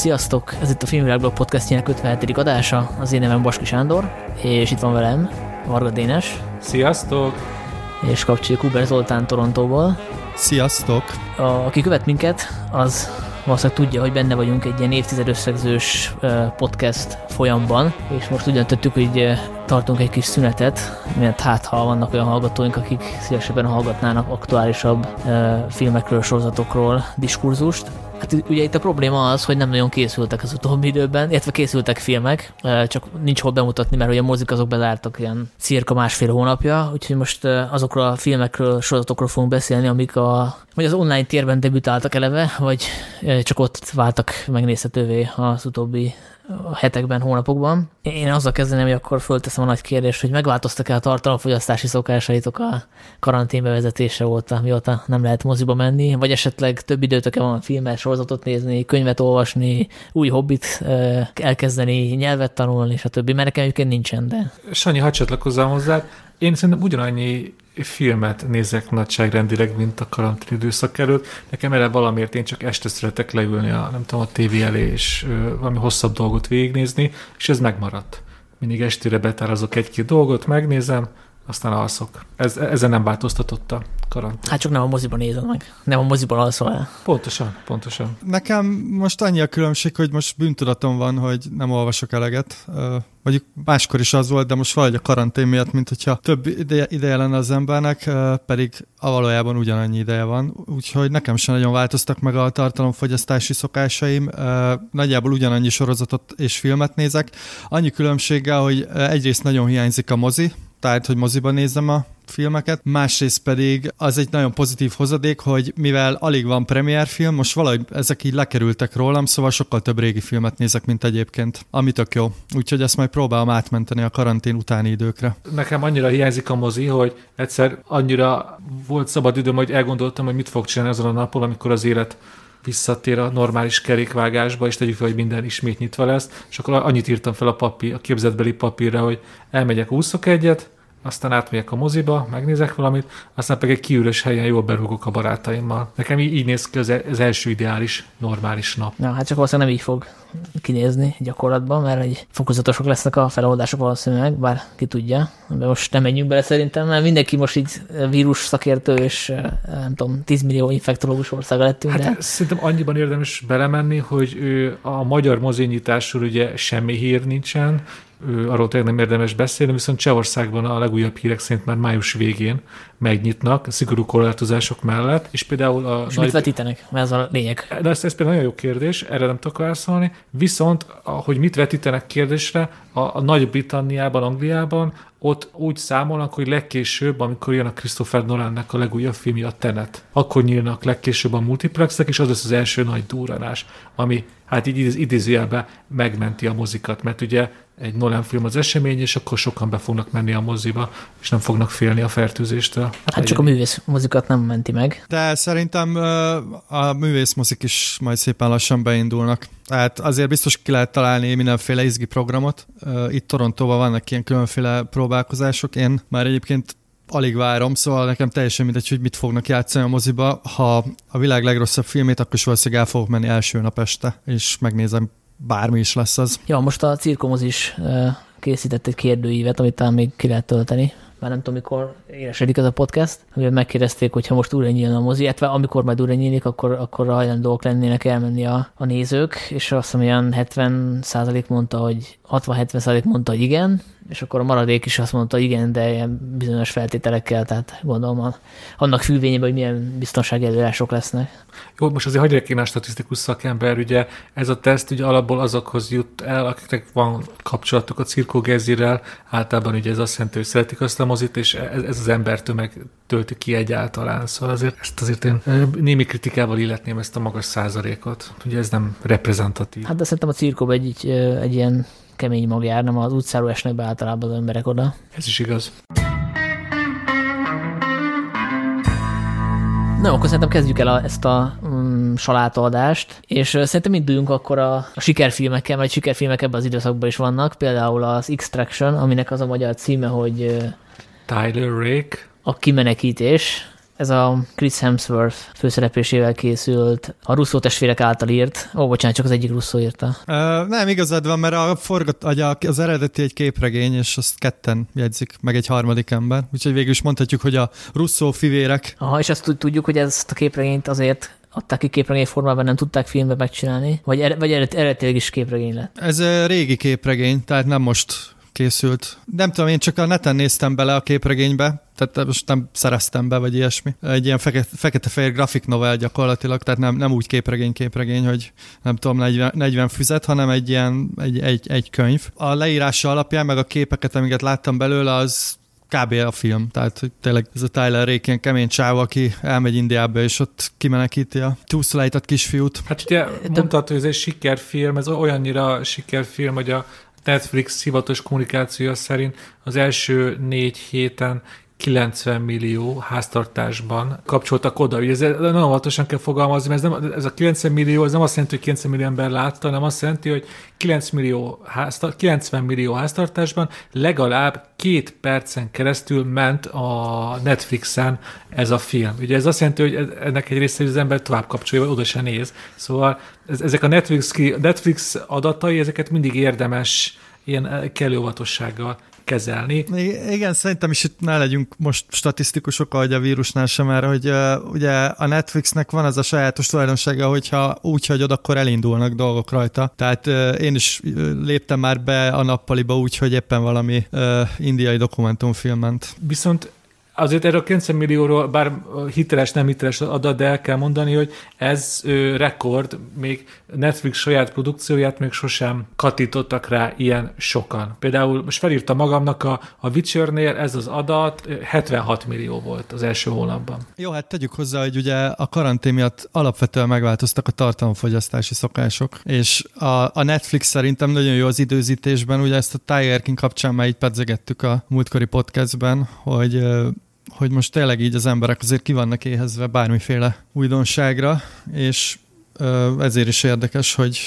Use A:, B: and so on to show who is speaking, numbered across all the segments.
A: Sziasztok! Ez itt a Filmvilágblog podcastjának 57. adása. Az én nevem Baski Sándor, és itt van velem Varga Dénes.
B: Sziasztok!
A: És kapcsoljuk Uber Zoltán Torontóból.
C: Sziasztok!
A: A, aki követ minket, az valószínűleg tudja, hogy benne vagyunk egy ilyen évtized összegzős podcast folyamban, és most úgy döntöttük, hogy tartunk egy kis szünetet, mert hát ha vannak olyan hallgatóink, akik szívesebben hallgatnának aktuálisabb filmekről, sorozatokról diskurzust, Hát ugye itt a probléma az, hogy nem nagyon készültek az utóbbi időben, illetve készültek filmek, csak nincs hol bemutatni, mert ugye a mozik azok bezártak ilyen cirka másfél hónapja, úgyhogy most azokról a filmekről, sorozatokról fogunk beszélni, amik a, vagy az online térben debütáltak eleve, vagy csak ott váltak megnézhetővé az utóbbi a hetekben, hónapokban. Én azzal kezdeném, hogy akkor fölteszem a nagy kérdést, hogy megváltoztak-e a tartalomfogyasztási szokásaitok a karantén bevezetése óta, mióta nem lehet moziba menni, vagy esetleg több időtök van filmet, sorozatot nézni, könyvet olvasni, új hobbit elkezdeni, nyelvet tanulni, stb. Mert nekem egyébként nincsen, de...
B: Sanyi, hadd csatlakozzam hozzá. Én szerintem ugyanannyi filmet nézek nagyságrendileg, mint a karantén időszak előtt. Nekem erre valamiért én csak este szeretek leülni a, nem tudom, a tévé elé, és ö, valami hosszabb dolgot végignézni, és ez megmaradt. Mindig estére betárazok egy-két dolgot, megnézem, aztán alszok. Ez, ezen nem változtatott a karantén.
A: Hát csak nem a moziban nézem meg. Nem a moziban alszol el.
B: Pontosan, pontosan.
C: Nekem most annyi a különbség, hogy most bűntudatom van, hogy nem olvasok eleget. Mondjuk máskor is az volt, de most valahogy a karantén miatt, mint hogyha több ideje, ideje lenne az embernek, pedig a valójában ugyanannyi ideje van. Úgyhogy nekem sem nagyon változtak meg a tartalomfogyasztási szokásaim. Nagyjából ugyanannyi sorozatot és filmet nézek. Annyi különbséggel, hogy egyrészt nagyon hiányzik a mozi, tehát, hogy moziban nézem a filmeket, másrészt pedig az egy nagyon pozitív hozadék, hogy mivel alig van film, most valahogy ezek így lekerültek rólam, szóval sokkal több régi filmet nézek, mint egyébként, ami tök jó. Úgyhogy ezt majd próbálom átmenteni a karantén utáni időkre.
B: Nekem annyira hiányzik a mozi, hogy egyszer annyira volt szabad időm, hogy elgondoltam, hogy mit fog csinálni azon a napon, amikor az élet visszatér a normális kerékvágásba, és tegyük fel, hogy minden ismét nyitva lesz, és akkor annyit írtam fel a papír, a képzetbeli papírra, hogy elmegyek, úszok egyet, aztán átmegyek a moziba, megnézek valamit, aztán pedig egy kiürös helyen jól berúgok a barátaimmal. Nekem így, így néz ki az, e- az első ideális, normális nap.
A: Na, hát csak valószínűleg nem így fog kinézni gyakorlatban, mert egy fokozatosok lesznek a feloldások valószínűleg, bár ki tudja. De most nem menjünk bele szerintem, mert mindenki most így vírus szakértő és nem tudom, 10 millió infektológus országa lettünk.
B: Hát de... szerintem annyiban érdemes belemenni, hogy a magyar mozinyitásról ugye semmi hír nincsen, arról tényleg nem érdemes beszélni, viszont Csehországban a legújabb hírek szerint már május végén megnyitnak, szigorú korlátozások mellett, és például a...
A: És nagy... mit vetítenek? Mert ez a lényeg.
B: De ez, ez például nagyon jó kérdés, erre nem tudok válaszolni, viszont, hogy mit vetítenek kérdésre, a, a Nagy-Britanniában, Angliában ott úgy számolnak, hogy legkésőbb, amikor jön a Christopher Nolannek a legújabb filmje, a Tenet, akkor nyílnak legkésőbb a multiplexek, és az lesz az első nagy durranás, ami hát így idézőjelben megmenti a mozikat, mert ugye egy Nolan film az esemény, és akkor sokan be fognak menni a moziba, és nem fognak félni a fertőzéstől.
A: Hát, hát csak a művész mozikat nem menti meg.
C: De szerintem a művész mozik is majd szépen lassan beindulnak. Tehát azért biztos ki lehet találni mindenféle izgi programot. Itt Torontóban vannak ilyen különféle próbálkozások. Én már egyébként alig várom, szóval nekem teljesen mindegy, hogy mit fognak játszani a moziba. Ha a világ legrosszabb filmét, akkor is valószínűleg el fogok menni első nap este, és megnézem bármi is lesz az.
A: Ja, most a cirkomoz is készített egy kérdőívet, amit talán még ki lehet tölteni. Már nem tudom, mikor éresedik ez a podcast, amiben megkérdezték, hogy ha most újra nyílna a mozi, illetve amikor majd újra nyílik, akkor, akkor hajlandók lennének elmenni a, a nézők, és azt hiszem, olyan 70% mondta, hogy 60-70% mondta, hogy igen, és akkor a maradék is azt mondta, igen, de ilyen bizonyos feltételekkel, tehát gondolom annak fülvényében, hogy milyen biztonsági előírások lesznek.
B: Jó, most azért hagyják én a statisztikus szakember, ugye ez a teszt ugye alapból azokhoz jut el, akiknek van kapcsolatuk a cirkógezirrel, általában ugye ez azt jelenti, hogy szeretik azt a mozit, és ez, ez az embertömeg tölti ki egyáltalán, szóval azért ezt azért én némi kritikával illetném ezt a magas százalékot, ugye ez nem reprezentatív.
A: Hát de szerintem a cirkóban egy, egy, egy ilyen kemény magjár, nem az utcáról esnek be általában az emberek oda.
B: Ez is igaz.
A: Na, akkor szerintem kezdjük el a, ezt a um, salátaadást, és szerintem induljunk akkor a, a sikerfilmekkel, mert sikerfilmek ebben az időszakban is vannak, például az Extraction, aminek az a magyar címe, hogy
B: Tyler Rake.
A: A kimenekítés, ez a Chris Hemsworth főszereplésével készült, a Russo testvérek által írt. Ó, bocsánat, csak az egyik Russo írta.
C: Uh, nem, igazad van, mert a forgat, az eredeti egy képregény, és azt ketten jegyzik, meg egy harmadik ember. Úgyhogy végül is mondhatjuk, hogy a Russo fivérek.
A: Aha, és azt tudjuk, hogy ezt a képregényt azért adták ki képregény formában, nem tudták filmbe megcsinálni? Vagy, er, vagy eredetileg is képregény lett?
C: Ez régi képregény, tehát nem most készült. Nem tudom, én csak a neten néztem bele a képregénybe, tehát most nem szereztem be, vagy ilyesmi. Egy ilyen fekete-fehér grafik novel gyakorlatilag, tehát nem, nem úgy képregény-képregény, hogy nem tudom, 40, 40 füzet, hanem egy ilyen, egy, egy, egy könyv. A leírása alapján, meg a képeket, amiket láttam belőle, az kb. a film. Tehát hogy tényleg ez a Tyler Rake ilyen kemény csáv, aki elmegy Indiába, és ott kimenekíti a túlszolejtott kisfiút.
B: Hát ugye mondtad, hogy ez egy sikerfilm, ez olyannyira sikerfilm, hogy a Netflix hivatalos kommunikációja szerint az első négy héten 90 millió háztartásban kapcsoltak oda. Ugye ez nagyon óvatosan kell fogalmazni, mert ez, nem, ez a 90 millió, ez nem azt jelenti, hogy 90 millió ember látta, hanem azt jelenti, hogy 9 millió háztar, 90 millió háztartásban legalább két percen keresztül ment a Netflixen ez a film. Ugye ez azt jelenti, hogy ennek egy része, az ember tovább kapcsolja, vagy oda se néz. Szóval ezek a Netflix, Netflix adatai, ezeket mindig érdemes ilyen kellő óvatossággal kezelni.
C: Igen, szerintem is itt ne legyünk most statisztikusok, ahogy a vírusnál sem, mert hogy uh, ugye a Netflixnek van az a sajátos tulajdonsága, hogyha úgy hagyod, akkor elindulnak dolgok rajta. Tehát uh, én is léptem már be a nappaliba úgy, hogy éppen valami uh, indiai dokumentumfilm ment.
B: Viszont azért erről a 90 millióról, bár hiteles, nem hiteles adat, de el kell mondani, hogy ez ö, rekord, még Netflix saját produkcióját még sosem katítottak rá ilyen sokan. Például most felírta magamnak a, a Witchernél ez az adat 76 millió volt az első hónapban.
C: Jó, hát tegyük hozzá, hogy ugye a karantén miatt alapvetően megváltoztak a tartalomfogyasztási szokások, és a, a Netflix szerintem nagyon jó az időzítésben, ugye ezt a Tiger King kapcsán már így pedzegettük a múltkori podcastben, hogy hogy most tényleg így az emberek azért ki vannak éhezve bármiféle újdonságra, és ezért is érdekes, hogy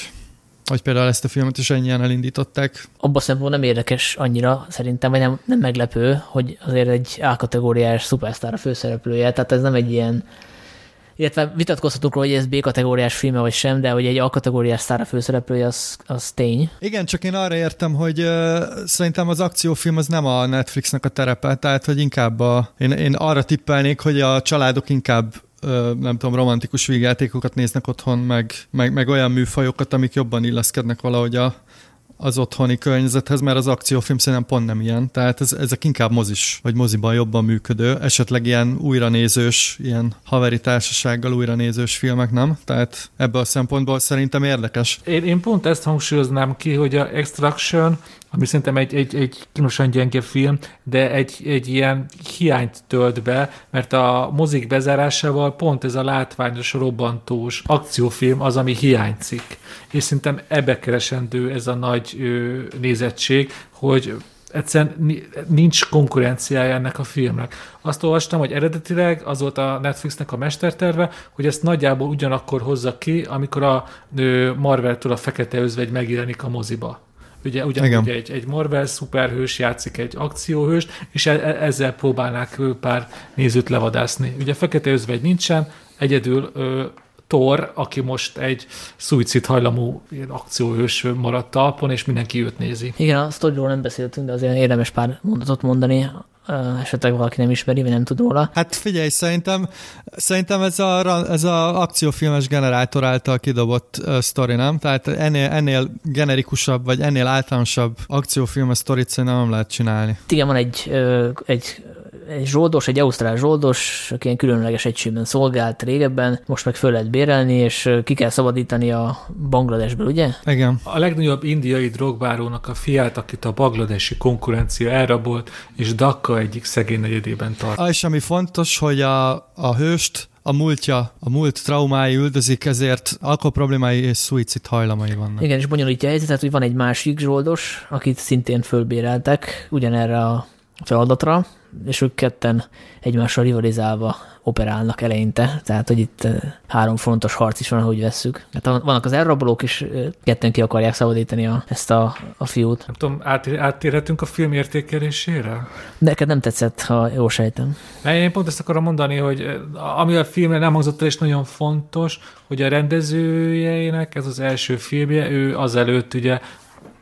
C: hogy például ezt a filmet is ennyien elindították.
A: Abba szempontból nem érdekes annyira szerintem, vagy nem, nem meglepő, hogy azért egy A-kategóriás szupersztár a főszereplője, tehát ez nem egy ilyen illetve vitatkozhatunk róla, hogy ez B-kategóriás filme vagy sem, de hogy egy A-kategóriás sztára főszereplője, az, az tény.
C: Igen, csak én arra értem, hogy uh, szerintem az akciófilm az nem a Netflixnek a terepe, tehát hogy inkább a, én, én arra tippelnék, hogy a családok inkább nem tudom, romantikus vígjátékokat néznek otthon, meg, meg, meg olyan műfajokat, amik jobban illeszkednek valahogy a, az otthoni környezethez, mert az akciófilm szerintem pont nem ilyen. Tehát ez, ezek inkább mozis, vagy moziban jobban működő, esetleg ilyen újranézős, ilyen haveri társasággal újranézős filmek, nem? Tehát ebből a szempontból szerintem érdekes.
B: Én, én pont ezt hangsúlyoznám ki, hogy a Extraction ami szerintem egy, egy, egy kínosan gyenge film, de egy, egy ilyen hiányt tölt be, mert a mozik bezárásával pont ez a látványos, robbantós akciófilm az, ami hiányzik. És szerintem ebbe keresendő ez a nagy ö, nézettség, hogy egyszerűen nincs konkurenciája ennek a filmnek. Azt olvastam, hogy eredetileg az volt a Netflixnek a mesterterve, hogy ezt nagyjából ugyanakkor hozza ki, amikor a Marvel-től a Fekete Özvegy megjelenik a moziba. Ugye ugyanúgy egy, egy Marvel szuperhős játszik egy akcióhőst, és e, e, ezzel próbálnák pár nézőt levadászni. Ugye Fekete Özvegy nincsen, egyedül ö, Thor, aki most egy szuicid hajlamú ilyen akcióhős maradt talpon, és mindenki őt nézi.
A: Igen, a sztoriról nem beszéltünk, de azért érdemes pár mondatot mondani esetleg valaki nem ismeri, vagy nem tud róla.
C: Hát figyelj, szerintem, szerintem ez a, ez a akciófilmes generátor által kidobott uh, sztori, nem? Tehát ennél, ennél generikusabb, vagy ennél általánosabb akciófilmes sztorit szerintem nem lehet csinálni.
A: Igen, van egy, egy egy zsoldos, egy ausztrál zsoldos, aki ilyen különleges egységben szolgált régebben, most meg föl lehet bérelni, és ki kell szabadítani a Bangladesből, ugye?
C: Igen.
B: A legnagyobb indiai drogbárónak a fiát, akit a bangladesi konkurencia elrabolt, és Dakka egyik szegény negyedében tart.
C: Ah, és ami fontos, hogy a, a hőst a múltja, a múlt traumái üldözik, ezért alkoholproblémái és szuicid hajlamai vannak.
A: Igen, és bonyolítja a helyzetet, hogy van egy másik zsoldos, akit szintén fölbéreltek ugyanerre a feladatra, és ők ketten egymással rivalizálva operálnak eleinte, tehát hogy itt három fontos harc is van, ahogy vesszük. Hát vannak az elrabolók is, ketten ki akarják szabadítani a, ezt a, a fiút.
B: Nem tudom, át, áttérhetünk a film értékelésére?
A: Neked nem tetszett, ha jól sejtem.
B: Én pont ezt akarom mondani, hogy ami a filmre nem hangzott el, és nagyon fontos, hogy a rendezőjének ez az első filmje, ő azelőtt ugye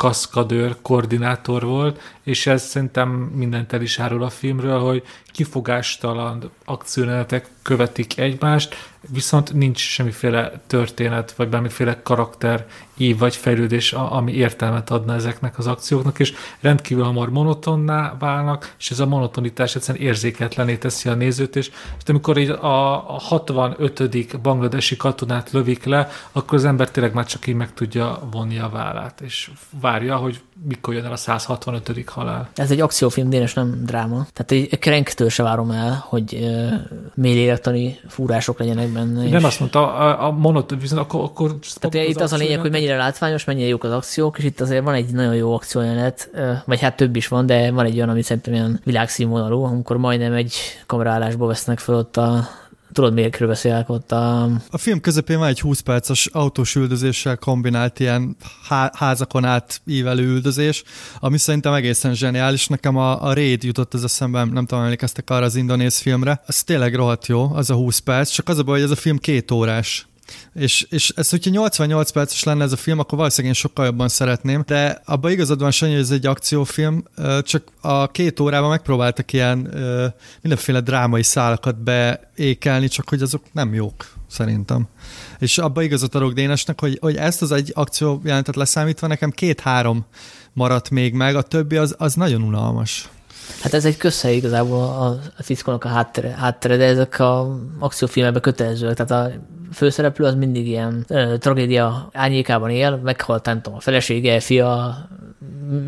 B: kaszkadőr, koordinátor volt, és ez szerintem mindent el is árul a filmről, hogy kifogástalan akciónetek követik egymást, viszont nincs semmiféle történet, vagy bármiféle karakter év vagy fejlődés, ami értelmet adna ezeknek az akcióknak, és rendkívül hamar monotonná válnak, és ez a monotonitás egyszerűen érzéketlené teszi a nézőt, és amikor így a 65. bangladesi katonát lövik le, akkor az ember tényleg már csak így meg tudja vonni a vállát, és várja, hogy mikor jön el a 165. halál.
A: Ez egy akciófilm, Dénes, nem dráma. Tehát egy krenktől se várom el, hogy uh, mélylélektani fúrások legyenek benne.
B: Nem és... azt mondta, a, a monot, viszont akkor... akkor
A: Tehát itt az, az a lényeg, hogy mennyire látványos, mennyire jók az akciók, és itt azért van egy nagyon jó akciójelenet, vagy hát több is van, de van egy olyan, ami szerintem ilyen világszínvonalú, amikor majdnem egy kamerálásba vesznek föl ott a Tudod, miért beszélek ott a...
C: A film közepén van egy 20 perces autós üldözéssel kombinált ilyen há- házakon át ívelő üldözés, ami szerintem egészen zseniális. Nekem a, a Raid jutott az eszembe, nem tudom, emlékeztek arra az indonéz filmre. Ez tényleg rohadt jó, az a 20 perc, csak az a baj, hogy ez a film két órás. És, és ez, hogyha 88 perces lenne ez a film, akkor valószínűleg én sokkal jobban szeretném, de abban igazad van, Sanyi, hogy ez egy akciófilm, csak a két órában megpróbáltak ilyen mindenféle drámai szálakat beékelni, csak hogy azok nem jók, szerintem. És abban igazat adok Dénesnek, hogy, hogy ezt az egy akció jelentet leszámítva nekem két-három maradt még meg, a többi az, az nagyon unalmas.
A: Hát ez egy közhely igazából a fickónak a háttere, háttere, de ezek a akciófilmekben kötelezőek, tehát a főszereplő az mindig ilyen ö, tragédia árnyékában él, meghalt nem tudom, a felesége, fia,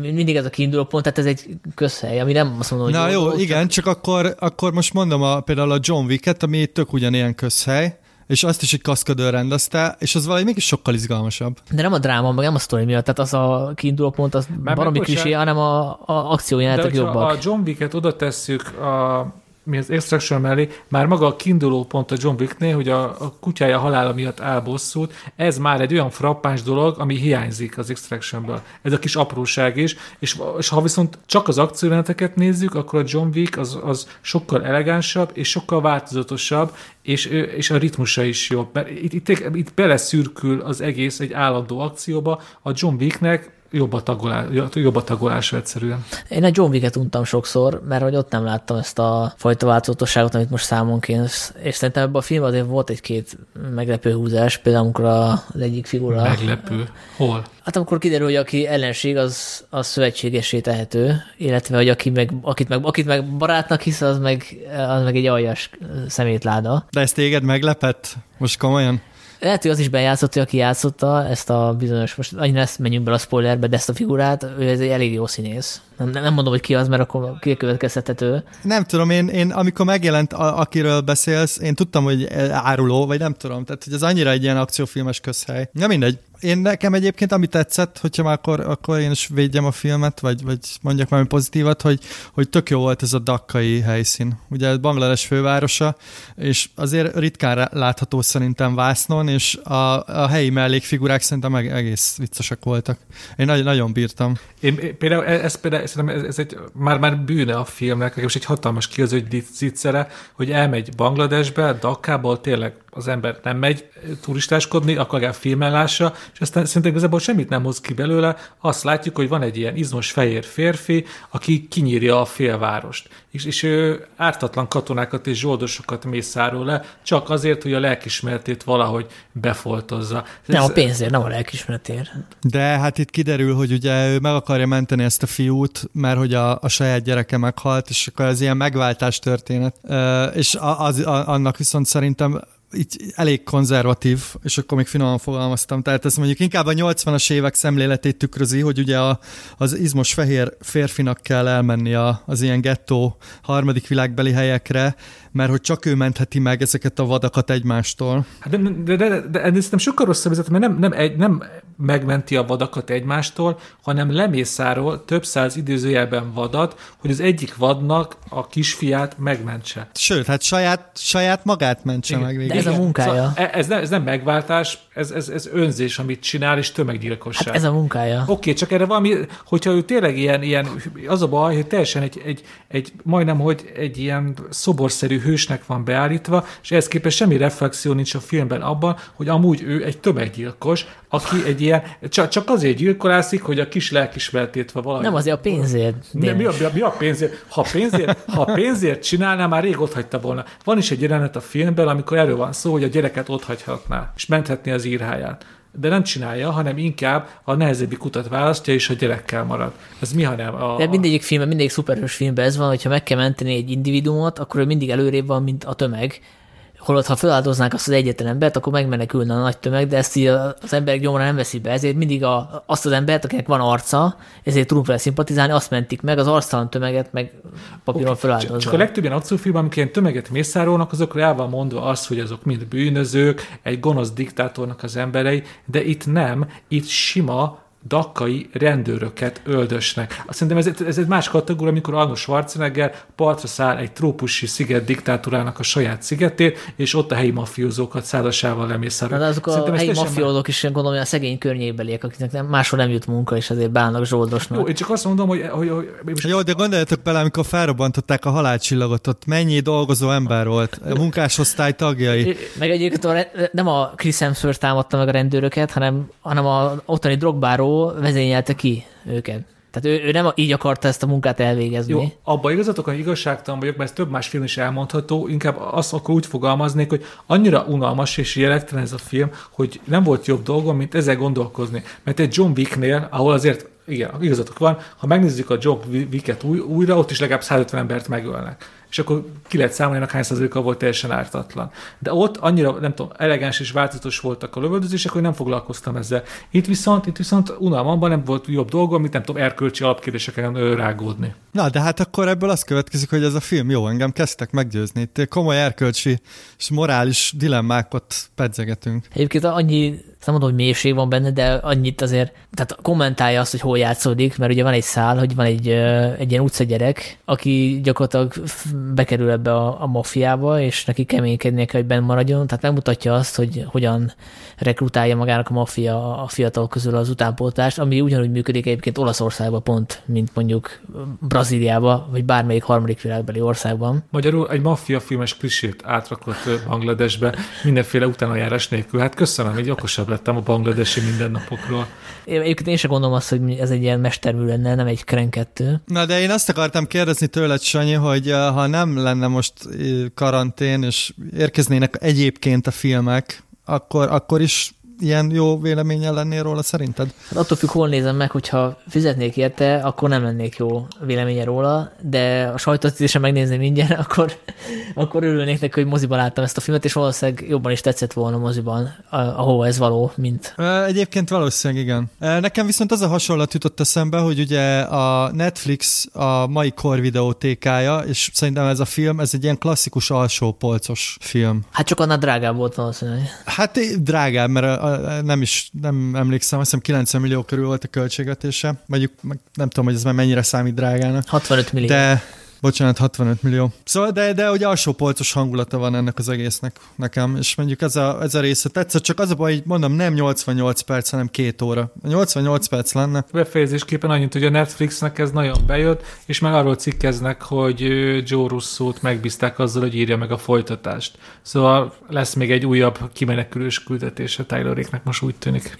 A: mindig ez a kiinduló pont, tehát ez egy közhely, ami nem azt mondom,
C: hogy Na jó,
A: jó
C: igen, csak... csak akkor, akkor most mondom a, például a John Wick-et, ami tök ugyanilyen közhely, és azt is egy kaszkadőr rendezte, és az valami mégis sokkal izgalmasabb.
A: De nem a dráma, meg nem a sztori miatt, tehát az a kiinduló pont, az Már baromi klisé, hanem a, a akciójelenetek jobbak.
B: a John Wick-et oda tesszük a mi az Extraction mellé, már maga a kiinduló pont a John Wicknél, hogy a, a kutyája halála miatt elbosszult, ez már egy olyan frappáns dolog, ami hiányzik az Extractionből. Ez a kis apróság is, és, és ha viszont csak az akcióreneteket nézzük, akkor a John Wick az, az sokkal elegánsabb, és sokkal változatosabb, és, és a ritmusa is jobb. Mert itt, itt, itt beleszürkül az egész egy állandó akcióba, a John Wicknek jobb a, tagolás, jobb a tagolás egyszerűen.
A: Én egy John Wick-et untam sokszor, mert hogy ott nem láttam ezt a fajta változatosságot, amit most számon kész. És szerintem ebben a filmben azért volt egy-két meglepő húzás, például amikor az egyik figura...
B: Meglepő? Hol?
A: Hát amikor kiderül, hogy aki ellenség, az, az szövetségesé tehető, illetve hogy aki meg, akit, meg, akit meg barátnak hisz, az meg, az meg egy aljas szemétláda.
C: De ezt téged meglepett? Most komolyan?
A: Lehet, hogy az is bejátszott, hogy aki játszotta ezt a bizonyos, most annyira ezt menjünk bele a spoilerbe, de ezt a figurát, ő ez egy elég jó színész. Nem, nem mondom, hogy ki az, mert akkor kikövetkeztethető.
C: Nem tudom, én, én amikor megjelent, a, akiről beszélsz, én tudtam, hogy áruló, vagy nem tudom, tehát hogy ez annyira egy ilyen akciófilmes közhely. Nem mindegy. Én nekem egyébként, ami tetszett, hogyha már akkor, akkor én is védjem a filmet, vagy, vagy mondjak valami pozitívat, hogy, hogy tök jó volt ez a dakkai helyszín. Ugye Banglades fővárosa, és azért ritkán látható szerintem Vásznon, és a, a helyi mellékfigurák szerintem egész viccosak voltak. Én nagyon, nagyon bírtam.
B: Én például, e- ez, például szerintem ez, ez egy, már, már bűne a filmnek, most egy hatalmas kiaző zicsere, hogy elmegy Bangladesbe, Dakkából tényleg az ember nem megy turistáskodni, akkor legalább filmen lássa, és aztán szerintem igazából semmit nem hoz ki belőle, azt látjuk, hogy van egy ilyen izmos fehér férfi, aki kinyírja a félvárost, és, és ő ártatlan katonákat és zsoldosokat mészárol le, csak azért, hogy a lelkismertét valahogy befoltozza.
A: Nem Ez, a pénzért, nem a lelkismeretért.
C: De hát itt kiderül, hogy ugye ő meg akarja menteni ezt a fiút, mert hogy a, a saját gyereke meghalt, és akkor ez ilyen megváltás történet. És az, az, annak viszont szerintem így elég konzervatív, és akkor még finoman fogalmaztam, tehát ez mondjuk inkább a 80-as évek szemléletét tükrözi, hogy ugye a, az izmos fehér férfinak kell elmenni a, az ilyen gettó harmadik világbeli helyekre, mert hogy csak ő mentheti meg ezeket a vadakat egymástól.
B: Hát de, de, de, de, de ez nem sokkal rosszabb, mert nem, nem, egy, nem megmenti a vadakat egymástól, hanem lemészáról több száz időzőjelben vadat, hogy az egyik vadnak a kisfiát megmentse.
C: Sőt, hát saját, saját magát mentse
A: Igen.
C: meg
A: végül. De ez a munkája. Szóval
B: e- ez, nem, ez nem megváltás, ez, ez, ez önzés, amit csinál, és tömeggyilkosság.
A: Hát ez a munkája.
B: Oké, okay, csak erre valami, hogyha ő tényleg ilyen, ilyen az a baj, hogy teljesen egy, egy, egy majdnem, hogy egy ilyen szoborszerű hősnek van beállítva, és ehhez képest semmi reflexió nincs a filmben abban, hogy amúgy ő egy tömeggyilkos, aki egy ilyen, csak, csak azért gyilkolászik, hogy a kis lelkismertét valami.
A: Nem azért a pénzért.
B: Mi, mi, a, mi a pénzért? Ha pénzért, ha pénzért csinálná, már rég ott hagyta volna. Van is egy jelenet a filmben, amikor erről van szó, hogy a gyereket ott hagyhatná, és menthetné az írháját de nem csinálja, hanem inkább a nehezebbi kutat választja, és a gyerekkel marad. Ez mi, hanem a...
A: De mindegyik filmben, mindegyik szuperhős filmben ez van, hogyha meg kell menteni egy individuumot, akkor ő mindig előrébb van, mint a tömeg, holott ha feláldoznák azt az egyetlen embert, akkor megmenekülne a nagy tömeg, de ezt így az emberek gyomra nem veszi be, ezért mindig a, azt az embert, akinek van arca, ezért tudunk vele szimpatizálni, azt mentik meg, az arctalan tömeget meg papíron okay.
B: Csak a legtöbb ilyen akciófilmben, amikor ilyen tömeget mészárolnak, azokra el van mondva az, hogy azok mind bűnözők, egy gonosz diktátornak az emberei, de itt nem, itt sima dakkai rendőröket öldösnek. Azt szerintem ez, ez egy más kategória, amikor Arnold Schwarzenegger partra száll egy trópusi sziget diktáturának a saját szigetét, és ott a helyi mafiózókat százasával lemészárol.
A: De azok a helyi mafiózók is gondolom, a szegény környékbeliek, akiknek nem, máshol nem jut munka, és azért bánnak zsoldosnak.
B: Jó, én csak azt mondom, hogy... hogy, hogy
C: most... Jó, de gondoljatok bele, amikor felrobbantották a halálcsillagot, ott mennyi dolgozó ember volt, a munkásosztály tagjai.
A: Meg egyébként a, nem a Chris Hemsworth támadta meg a rendőröket, hanem, hanem a ottani drogbáró vezényelte ki őket. Tehát ő, ő nem így akarta ezt a munkát elvégezni. Jó,
B: abban igazatok, hogy igazságtalan vagyok, mert ez több más film is elmondható, inkább azt akkor úgy fogalmaznék, hogy annyira unalmas és jelektelen ez a film, hogy nem volt jobb dolgom, mint ezzel gondolkozni. Mert egy John Wicknél, ahol azért igen, igazatok van, ha megnézzük a John Wicket új, újra, ott is legalább 150 embert megölnek és akkor ki lehet számolni, hány százaléka volt teljesen ártatlan. De ott annyira, nem tudom, elegáns és változatos voltak a lövöldözések, hogy nem foglalkoztam ezzel. Itt viszont, itt viszont unalmamban nem volt jobb dolgom, mint nem tudom, erkölcsi alapkérdéseken rágódni.
C: Na, de hát akkor ebből az következik, hogy ez a film jó, engem kezdtek meggyőzni. Itt komoly erkölcsi és morális dilemmákat pedzegetünk.
A: Egyébként annyi nem mondom, hogy mélység van benne, de annyit azért, tehát kommentálja azt, hogy hol játszódik, mert ugye van egy szál, hogy van egy, egy ilyen utcagyerek, aki gyakorlatilag bekerül ebbe a, a mafiába, és neki keménykednie kell, hogy benn maradjon, tehát megmutatja azt, hogy hogyan rekrutálja magának a maffia a fiatal közül az utánpótást, ami ugyanúgy működik egyébként Olaszországban pont, mint mondjuk Brazíliában, vagy bármelyik harmadik világbeli országban.
B: Magyarul egy maffia filmes klisét átrakott Bangladesbe mindenféle utánajárás nélkül. Hát köszönöm, így okosabb lettem a bangladesi mindennapokról.
A: Én, egyébként én sem gondolom azt, hogy ez egy ilyen mestermű lenne, nem egy krenkettő.
C: Na de én azt akartam kérdezni tőled, Sanyi, hogy ha nem lenne most karantén, és érkeznének egyébként a filmek, akkor, akkor is ilyen jó véleményen lennél róla szerinted?
A: Hát attól függ, hol nézem meg, hogyha fizetnék érte, akkor nem lennék jó véleménye róla, de a sajtótítésen megnézném ingyen, akkor, akkor örülnék neki, hogy moziban láttam ezt a filmet, és valószínűleg jobban is tetszett volna moziban, ahova ez való, mint...
C: Egyébként valószínűleg igen. Nekem viszont az a hasonlat jutott eszembe, hogy ugye a Netflix a mai kor videótékája, és szerintem ez a film, ez egy ilyen klasszikus alsó polcos film.
A: Hát csak annál drágább volt valószínűleg.
C: Hát drágább, mert nem is, nem emlékszem, azt hiszem 90 millió körül volt a költségvetése. Mondjuk nem tudom, hogy ez már mennyire számít drágának.
A: 65 millió.
C: De Bocsánat, 65 millió. Szóval, de, de ugye alsó polcos hangulata van ennek az egésznek nekem, és mondjuk ez a, ez a része tetszett, csak az a baj, hogy mondom, nem 88 perc, hanem két óra. 88 perc lenne.
B: Befejezésképpen annyit, hogy a Netflixnek ez nagyon bejött, és meg arról cikkeznek, hogy Joe Russo-t megbízták azzal, hogy írja meg a folytatást. Szóval lesz még egy újabb kimenekülős küldetése Tyleréknek, most úgy tűnik.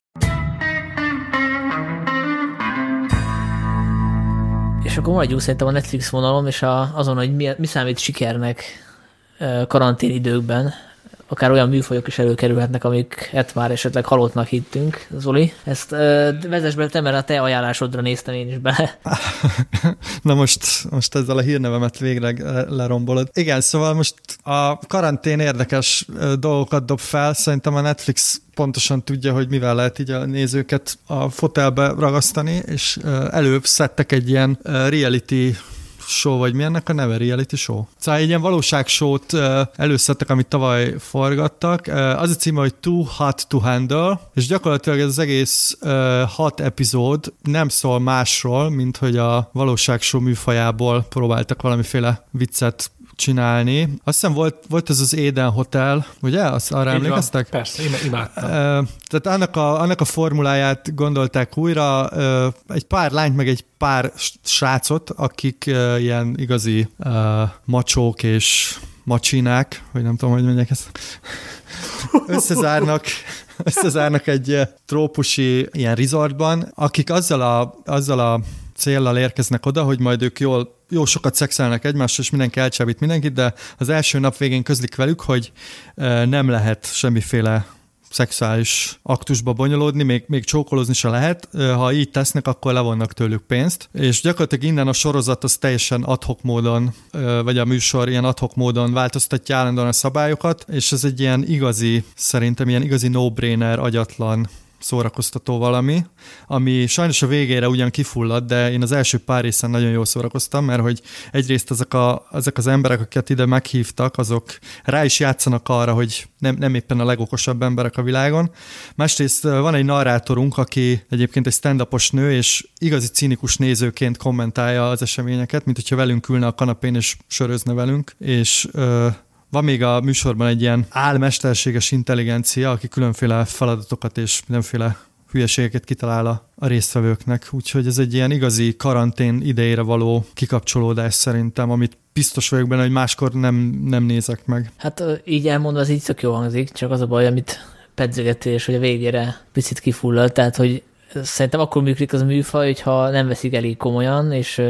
A: És akkor maradjunk szerintem a Netflix vonalon, és a, azon, hogy mi, mi számít sikernek karantén időkben. Akár olyan műfajok is előkerülhetnek, amiket már esetleg halottnak hittünk. Zoli, ezt ö, vezess be, te, mert a te ajánlásodra néztem én is bele.
C: Na most, most ezzel a hírnevemet végre lerombolod. Igen, szóval most a karantén érdekes dolgokat dob fel, szerintem a Netflix pontosan tudja, hogy mivel lehet így a nézőket a fotelbe ragasztani, és előbb szedtek egy ilyen reality show, vagy mi ennek a neve? Reality show? Szóval egy ilyen valóságsót előszedtek, amit tavaly forgattak. Az a címe, hogy Too Hot to Handle, és gyakorlatilag ez az egész hat epizód nem szól másról, mint hogy a valóságshow műfajából próbáltak valamiféle viccet csinálni. Azt hiszem volt, volt ez az Eden Hotel, ugye? Azt arra Így emlékeztek?
B: Van, persze, én imádtam.
C: Tehát annak a, annak a formuláját gondolták újra, egy pár lányt, meg egy pár srácot, akik ilyen igazi macsók és macsinák, vagy nem tudom, hogy mondják ezt, összezárnak, összezárnak egy trópusi ilyen resortban, akik azzal a, azzal a céllal érkeznek oda, hogy majd ők jól, jó sokat szexelnek egymással, és mindenki elcsábít mindenkit, de az első nap végén közlik velük, hogy nem lehet semmiféle szexuális aktusba bonyolódni, még, még csókolózni se lehet. Ha így tesznek, akkor levonnak tőlük pénzt. És gyakorlatilag innen a sorozat az teljesen adhok módon, vagy a műsor ilyen adhok módon változtatja állandóan a szabályokat, és ez egy ilyen igazi, szerintem ilyen igazi no-brainer, agyatlan szórakoztató valami, ami sajnos a végére ugyan kifulladt, de én az első pár részen nagyon jól szórakoztam, mert hogy egyrészt ezek, a, ezek az emberek, akiket ide meghívtak, azok rá is játszanak arra, hogy nem, nem éppen a legokosabb emberek a világon. Másrészt van egy narrátorunk, aki egyébként egy stand nő, és igazi cínikus nézőként kommentálja az eseményeket, mint hogyha velünk ülne a kanapén és sörözne velünk, és van még a műsorban egy ilyen álmesterséges intelligencia, aki különféle feladatokat és mindenféle hülyeségeket kitalál a, résztvevőknek, úgyhogy ez egy ilyen igazi karantén idejére való kikapcsolódás szerintem, amit biztos vagyok benne, hogy máskor nem, nem nézek meg.
A: Hát így elmondva az így tök jó hangzik, csak az a baj, amit pedzegetés, hogy a végére picit kifullad, tehát hogy szerintem akkor működik az a műfaj, hogyha nem veszik elég komolyan, és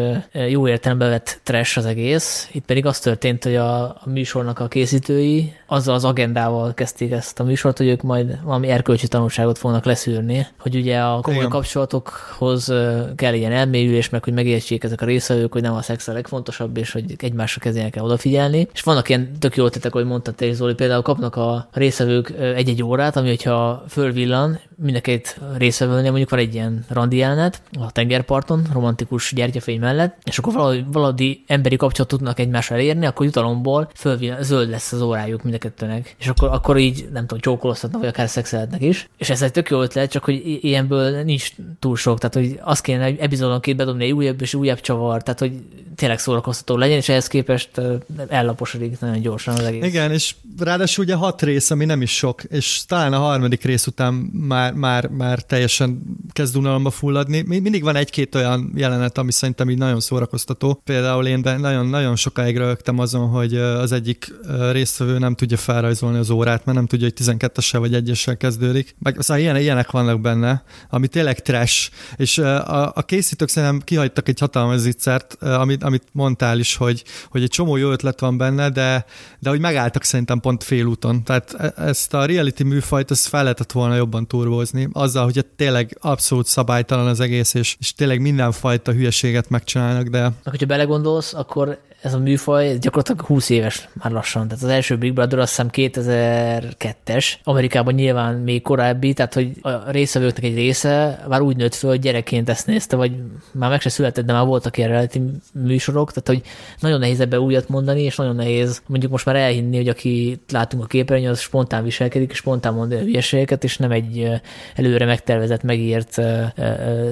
A: jó értelembe vett trash az egész. Itt pedig az történt, hogy a, a műsornak a készítői azzal az agendával kezdték ezt a műsort, hogy ők majd valami erkölcsi tanulságot fognak leszűrni, hogy ugye a komoly Igen. kapcsolatokhoz kell ilyen elmélyülés, meg hogy megértsék ezek a részvevők, hogy nem a szex a legfontosabb, és hogy egymásra kezdjenek kell odafigyelni. És vannak ilyen tök jó tettek, hogy mondtad te Zoli, például kapnak a részvevők egy-egy órát, ami hogyha fölvillan, mind a két részvevőnél mondjuk van egy ilyen randi jelenet a tengerparton, romantikus gyertyafény mellett, és akkor valami, valami emberi kapcsolatot tudnak egymással érni, akkor jutalomból fölvillan, zöld lesz az órájuk mind a kettőnek. És akkor, akkor így, nem tudom, csókolozhatnak, vagy akár szexelhetnek is. És ez egy tök jó ötlet, csak hogy ilyenből nincs túl sok. Tehát, hogy azt kéne, hogy epizódonként bedobni egy újabb és újabb csavar, tehát, hogy tényleg szórakoztató legyen, és ehhez képest ellaposodik nagyon gyorsan az egész.
C: Igen, és ráadásul ugye hat rész, ami nem is sok, és talán a harmadik rész után már, már, már teljesen kezd unalomba fulladni. Mindig van egy-két olyan jelenet, ami szerintem így nagyon szórakoztató. Például én nagyon, nagyon sokáig rögtem azon, hogy az egyik résztvevő nem tudja felrajzolni az órát, mert nem tudja, hogy 12-essel vagy 1 kezdődik. Meg szóval ilyen, ilyenek vannak benne, ami tényleg trash, és a, a készítők szerintem kihagytak egy hatalmas zicsert, amit, amit mondtál is, hogy, hogy egy csomó jó ötlet van benne, de, de hogy megálltak szerintem pont félúton. Tehát e, ezt a reality műfajt, ezt fel lehetett volna jobban turbózni, azzal, hogy tényleg abszolút szabálytalan az egész, és, és tényleg mindenfajta hülyeséget megcsinálnak, de...
A: Hogyha belegondolsz, akkor ez a műfaj gyakorlatilag 20 éves már lassan. Tehát az első Big Brother azt hiszem 2002-es, Amerikában nyilván még korábbi, tehát hogy a részvevőknek egy része már úgy nőtt föl, hogy gyerekként ezt nézte, vagy már meg se született, de már voltak ilyen reality műsorok, tehát hogy nagyon nehéz ebbe újat mondani, és nagyon nehéz mondjuk most már elhinni, hogy aki látunk a képernyőn, az spontán viselkedik, és spontán mond hülyeségeket, és nem egy előre megtervezett, megírt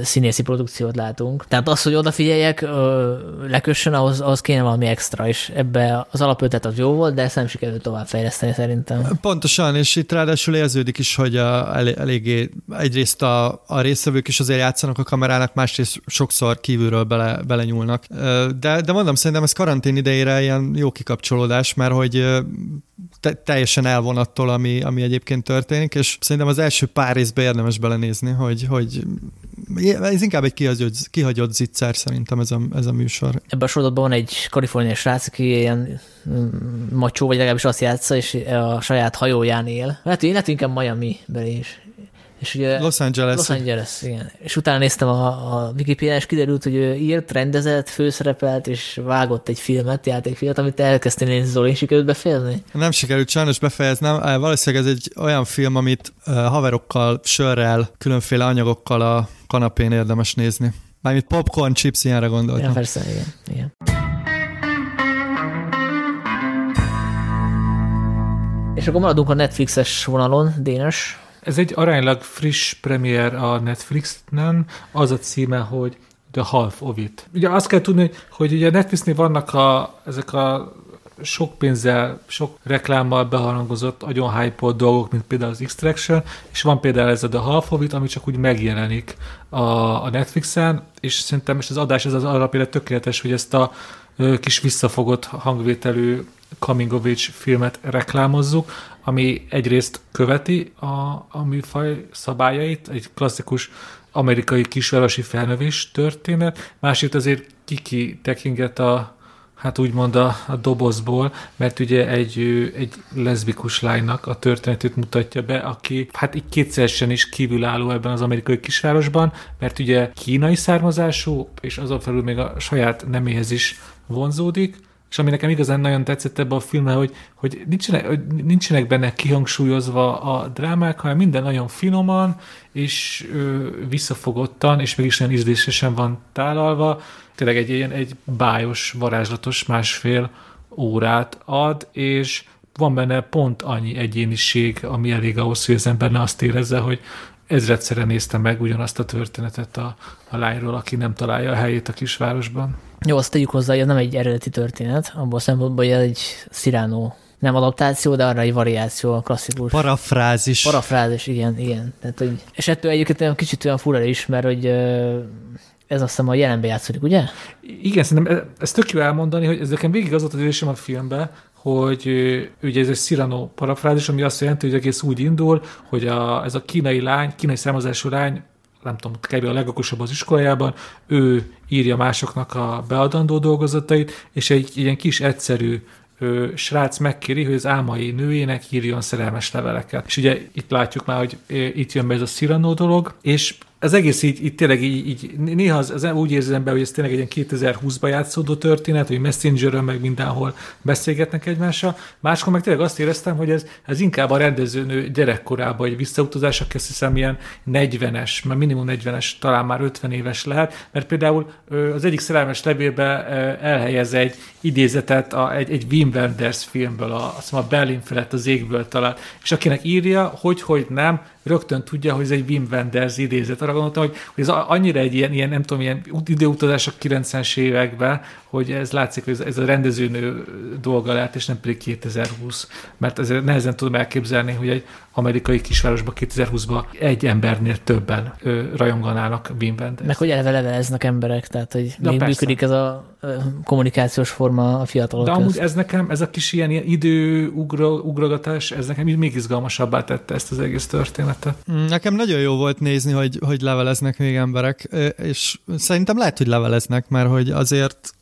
A: színészi produkciót látunk. Tehát az, hogy odafigyeljek, lekössön, ahhoz, ahhoz kéne valami valami extra, és ebbe az alapötlet az jó volt, de ezt nem sikerült továbbfejleszteni szerintem.
C: Pontosan, és itt ráadásul érződik is, hogy a, el, eléggé egyrészt a, a résztvevők is azért játszanak a kamerának, másrészt sokszor kívülről bele, belenyúlnak. De, de mondom, szerintem ez karantén idejére ilyen jó kikapcsolódás, mert hogy te, teljesen elvon attól, ami, ami egyébként történik, és szerintem az első pár részbe érdemes belenézni, hogy, hogy ez inkább egy kihagyott, kihagyott zicser szerintem ez a, ez a műsor.
A: Ebben a sorozatban van egy kaliforniai srác, aki ilyen mm, macsó, vagy legalábbis azt játsza, és a saját hajóján él. Lehet, hogy inkább Miami-ben is. És ugye
C: Los Angeles.
A: Los Angeles, igen. És utána néztem a, a Wikipedia, és kiderült, hogy ő írt, rendezett, főszerepelt, és vágott egy filmet, játékfilmet, amit elkezdtél nézni, Zoli, sikerült befejezni?
C: Nem sikerült sajnos befejeznem. Valószínűleg ez egy olyan film, amit haverokkal, sörrel, különféle anyagokkal a kanapén érdemes nézni. Mármint popcorn, chips, ilyenre gondoltam.
A: Ja, persze, igen. igen. És akkor maradunk a Netflixes vonalon, Dénes.
B: Ez egy aránylag friss premier a Netflixen, az a címe, hogy The Half of It. Ugye azt kell tudni, hogy ugye Netflixnél vannak a, ezek a sok pénzzel, sok reklámmal beharangozott, nagyon hype dolgok, mint például az Extraction, és van például ez a The Half of It, ami csak úgy megjelenik a, a Netflixen, és szerintem és az adás ez az alapjára tökéletes, hogy ezt a kis visszafogott hangvételű age filmet reklámozzuk, ami egyrészt követi a, a műfaj szabályait, egy klasszikus amerikai kisvárosi felnövés történet, másrészt azért kiki tekinget a, hát úgymond a, a dobozból, mert ugye egy, egy leszbikus lánynak a történetét mutatja be, aki hát így kétszeresen is kívülálló ebben az amerikai kisvárosban, mert ugye kínai származású, és azon felül még a saját neméhez is vonzódik, és ami nekem igazán nagyon tetszett ebben a filmben, hogy, hogy nincsenek, hogy nincsenek benne kihangsúlyozva a drámák, hanem minden nagyon finoman, és ö, visszafogottan, és mégis nagyon ízlésesen van tálalva. Tényleg egy ilyen egy bájos, varázslatos másfél órát ad, és van benne pont annyi egyéniség, ami elég ahhoz, hogy az ember ne azt érezze, hogy ezredszerre nézte meg ugyanazt a történetet a, a lányról, aki nem találja a helyét a kisvárosban.
A: Jó, azt tegyük hozzá, hogy ez nem egy eredeti történet, abból a szempontból, hogy ez egy Cyrano nem adaptáció, de arra egy variáció, a klasszikus.
C: Parafrázis.
A: Parafrázis, igen, igen. Tehát, hogy, és ettől egyébként olyan kicsit olyan fura is, mert hogy ez azt hiszem a jelenbe játszódik, ugye?
B: Igen, szerintem ez, ez tök jó elmondani, hogy ez nekem végig az volt az érzésem a filmben, hogy ugye ez egy Cyrano parafrázis, ami azt jelenti, hogy egész úgy indul, hogy a, ez a kínai lány, kínai származású lány nem tudom, kb. a legokosabb az iskolájában, ő írja másoknak a beadandó dolgozatait, és egy ilyen kis egyszerű ö, srác megkéri, hogy az álmai nőjének írjon szerelmes leveleket. És ugye itt látjuk már, hogy itt jön be ez a Cyrano dolog, és ez egész így, így tényleg így, így néha az, az úgy érzem be, hogy ez tényleg egy ilyen 2020-ban játszódó történet, hogy messenger meg mindenhol beszélgetnek egymással. Máskor meg tényleg azt éreztem, hogy ez, ez inkább a rendezőnő gyerekkorában egy visszautazás, aki azt hiszem ilyen 40-es, mert minimum 40-es, talán már 50 éves lehet, mert például az egyik szerelmes levélbe elhelyez egy idézetet a, egy, egy Wim Wenders filmből, a, azt a Berlin felett az égből talán, és akinek írja, hogy, hogy nem, rögtön tudja, hogy ez egy Wim Wenders idézet. Arra gondoltam, hogy, hogy ez annyira egy ilyen, ilyen, nem tudom, ilyen időutazás a 90-es években, hogy ez látszik, hogy ez, a rendezőnő dolga lehet, és nem pedig 2020. Mert ezért nehezen tudom elképzelni, hogy egy amerikai kisvárosban 2020-ban egy embernél többen ö, rajonganának Wim Wenders.
A: Meg hogy eleve leveleznek emberek, tehát hogy Na még persze. működik ez a kommunikációs forma a fiatalok
B: De amúgy ez nekem, ez a kis ilyen, ilyen időugrogatás, ez nekem még izgalmasabbá tette ezt az egész történetet.
C: Mm, nekem nagyon jó volt nézni, hogy, hogy leveleznek még emberek, és szerintem lehet, hogy leveleznek, mert hogy azért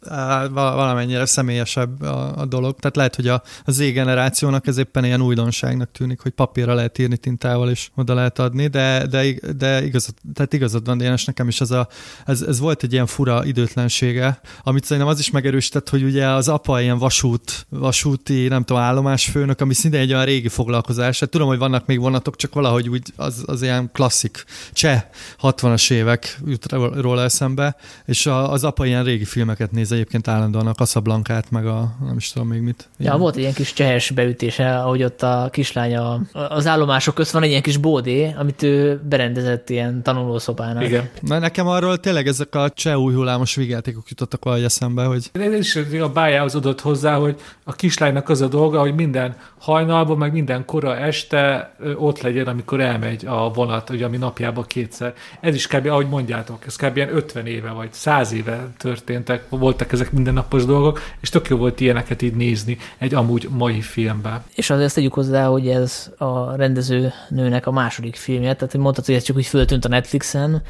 C: valamennyire személyesebb a, a dolog. Tehát lehet, hogy a, a Z generációnak ez éppen ilyen újdonságnak tűnik, hogy papírra lehet írni tintával, és oda lehet adni, de, de, de igazad, tehát igazad van, Dénes, nekem is ez, a, ez, ez volt egy ilyen fura időtlensége, amit szerintem az is megerősített, hogy ugye az apa ilyen vasút, vasúti, nem tudom, állomásfőnök, ami szinte egy olyan régi foglalkozás. Hát tudom, hogy vannak még vonatok, csak valahogy úgy az, az ilyen klasszik cseh 60-as évek jut róla eszembe, és a, az apa ilyen régi filmeket néz egyébként állandóan a Casablancát, meg a nem is tudom még mit.
A: Ja, volt egy ilyen kis csehes beütése, ahogy ott a kislánya, az állomások közt van egy ilyen kis bódé, amit ő berendezett ilyen tanulószobának.
B: Igen.
C: Na, nekem arról tényleg ezek a cseh új hullámos vigyátékok jutottak valahogy eszembe, hogy...
B: Ez is a bájához adott hozzá, hogy a kislánynak az a dolga, hogy minden hajnalban, meg minden kora este ott legyen, amikor elmegy a vonat, ugye, ami napjában kétszer. Ez is kb. ahogy mondjátok, ez kb. ilyen 50 éve vagy 100 éve történtek, voltak ezek mindennapos dolgok, és tök jó volt ilyeneket így nézni egy amúgy mai filmben.
A: És azért tegyük hozzá, hogy ez a rendező nőnek a második filmje, tehát hogy mondtad, hogy ez csak úgy föltűnt a Netflixen,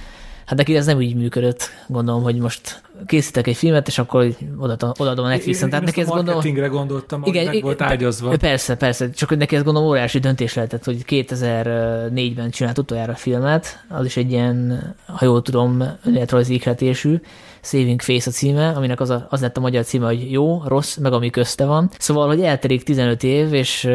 A: hát neki ez nem így működött, gondolom, hogy most készítek egy filmet, és akkor odaadom, odaadom a Netflixen.
B: Én,
A: Tehát
B: én
A: neki ezt gondolom...
B: marketingre gondoltam, igen, meg volt ágyazva.
A: Persze, persze, csak hogy neki ezt gondolom óriási döntés lehetett, hogy 2004-ben csinált utoljára a filmet, az is egy ilyen, ha jól tudom, önéletrajzi ikletésű, Saving Face a címe, aminek az, a, az lett a magyar címe, hogy jó, rossz, meg ami közte van. Szóval, hogy elterik 15 év, és,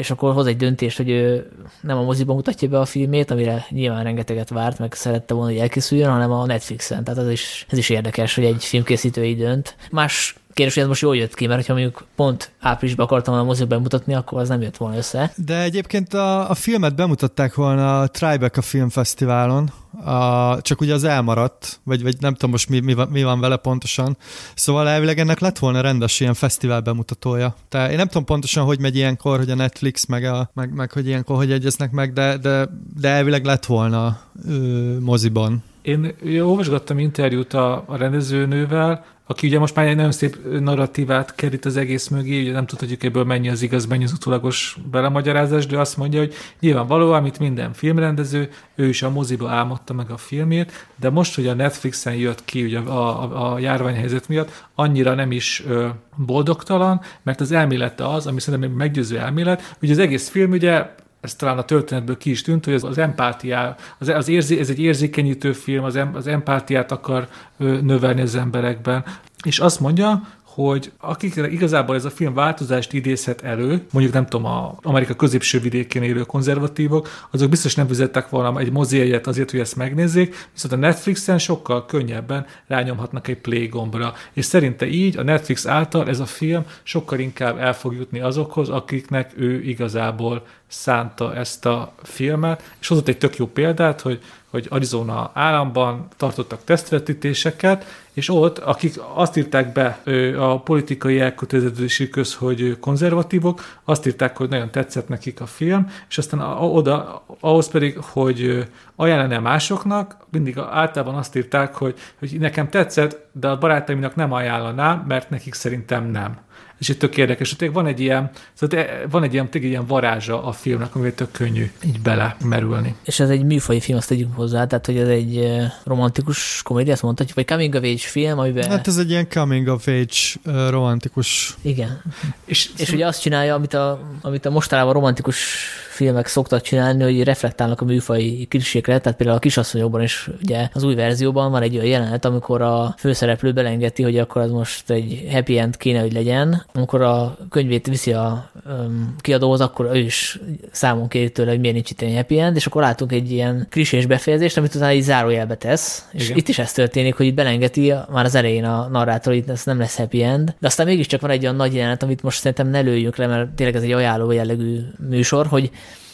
A: és akkor hoz egy döntést, hogy ő nem a moziban mutatja be a filmét, amire nyilván rengeteget várt, meg szerette volna, hogy elkészüljön, hanem a Netflixen. Tehát ez is, ez is érdekes, hogy egy filmkészítő így dönt. Más kérdés, hogy ez most jól jött ki, mert ha mondjuk pont áprilisban akartam a moziba bemutatni, akkor az nem jött volna össze.
C: De egyébként a, a filmet bemutatták volna a Tribeca Filmfesztiválon, a, csak ugye az elmaradt, vagy, vagy nem tudom most mi, mi, van, mi van vele pontosan. Szóval elvileg ennek lett volna rendes ilyen fesztivál bemutatója. Tehát én nem tudom pontosan, hogy megy ilyenkor, hogy a Netflix, meg, a, meg, meg hogy ilyenkor hogy egyeznek meg, de, de, de elvileg lett volna ö, moziban.
B: Én olvasgattam interjút a, a rendezőnővel, aki ugye most már egy nagyon szép narratívát kerít az egész mögé, ugye nem tudhatjuk ebből mennyi az igaz, mennyi az utólagos belemagyarázás, de azt mondja, hogy nyilvánvalóan, mint minden filmrendező, ő is a moziba álmodta meg a filmét, de most, hogy a Netflixen jött ki ugye a, a, a járványhelyzet miatt, annyira nem is ö, boldogtalan, mert az elmélete az, ami szerintem meggyőző elmélet, hogy az egész film ugye ez talán a történetből ki is tűnt, hogy az, empátiá, az, az érzé, ez egy érzékenyítő film, az, em, az empátiát akar növelni az emberekben. És azt mondja, hogy akikre igazából ez a film változást idézhet elő, mondjuk nem tudom, a Amerika középső vidékén élő konzervatívok, azok biztos nem fizettek volna egy moziegyet azért, hogy ezt megnézzék, viszont a Netflixen sokkal könnyebben rányomhatnak egy play gombra. És szerinte így a Netflix által ez a film sokkal inkább el fog jutni azokhoz, akiknek ő igazából szánta ezt a filmet, és hozott egy tök jó példát, hogy, hogy Arizona államban tartottak tesztvetítéseket, és ott, akik azt írták be a politikai elköteleződésükhöz, hogy konzervatívok, azt írták, hogy nagyon tetszett nekik a film, és aztán oda, ahhoz pedig, hogy ajánlani másoknak, mindig általában azt írták, hogy, hogy nekem tetszett, de a barátaimnak nem ajánlanám, mert nekik szerintem nem és itt tök érdekes, hogy van egy ilyen, szóval van egy ilyen, ilyen varázsa a filmnek, amivel tök könnyű így bele merülni.
A: És ez egy műfai film, azt tegyünk hozzá, tehát hogy ez egy romantikus komédia, azt mondhatjuk, vagy coming of age film, amiben...
C: Hát ez egy ilyen coming of age romantikus.
A: Igen. És, és ugye azt csinálja, amit a, amit a mostanában romantikus filmek szoktak csinálni, hogy reflektálnak a műfai klisékre, tehát például a kisasszonyokban is ugye az új verzióban van egy olyan jelenet, amikor a főszereplő belengeti, hogy akkor az most egy happy end kéne, hogy legyen. Amikor a könyvét viszi a um, kiadóhoz, akkor ő is számon kéri tőle, hogy miért nincs itt egy happy end, és akkor látunk egy ilyen klisés befejezést, amit utána egy zárójelbe tesz, és Igen. itt is ez történik, hogy itt belengeti már az elején a narrátor, hogy ez nem lesz happy end, de aztán mégiscsak van egy olyan nagy jelenet, amit most szerintem ne lőjünk le, mert tényleg ez egy ajánló jellegű műsor, hogy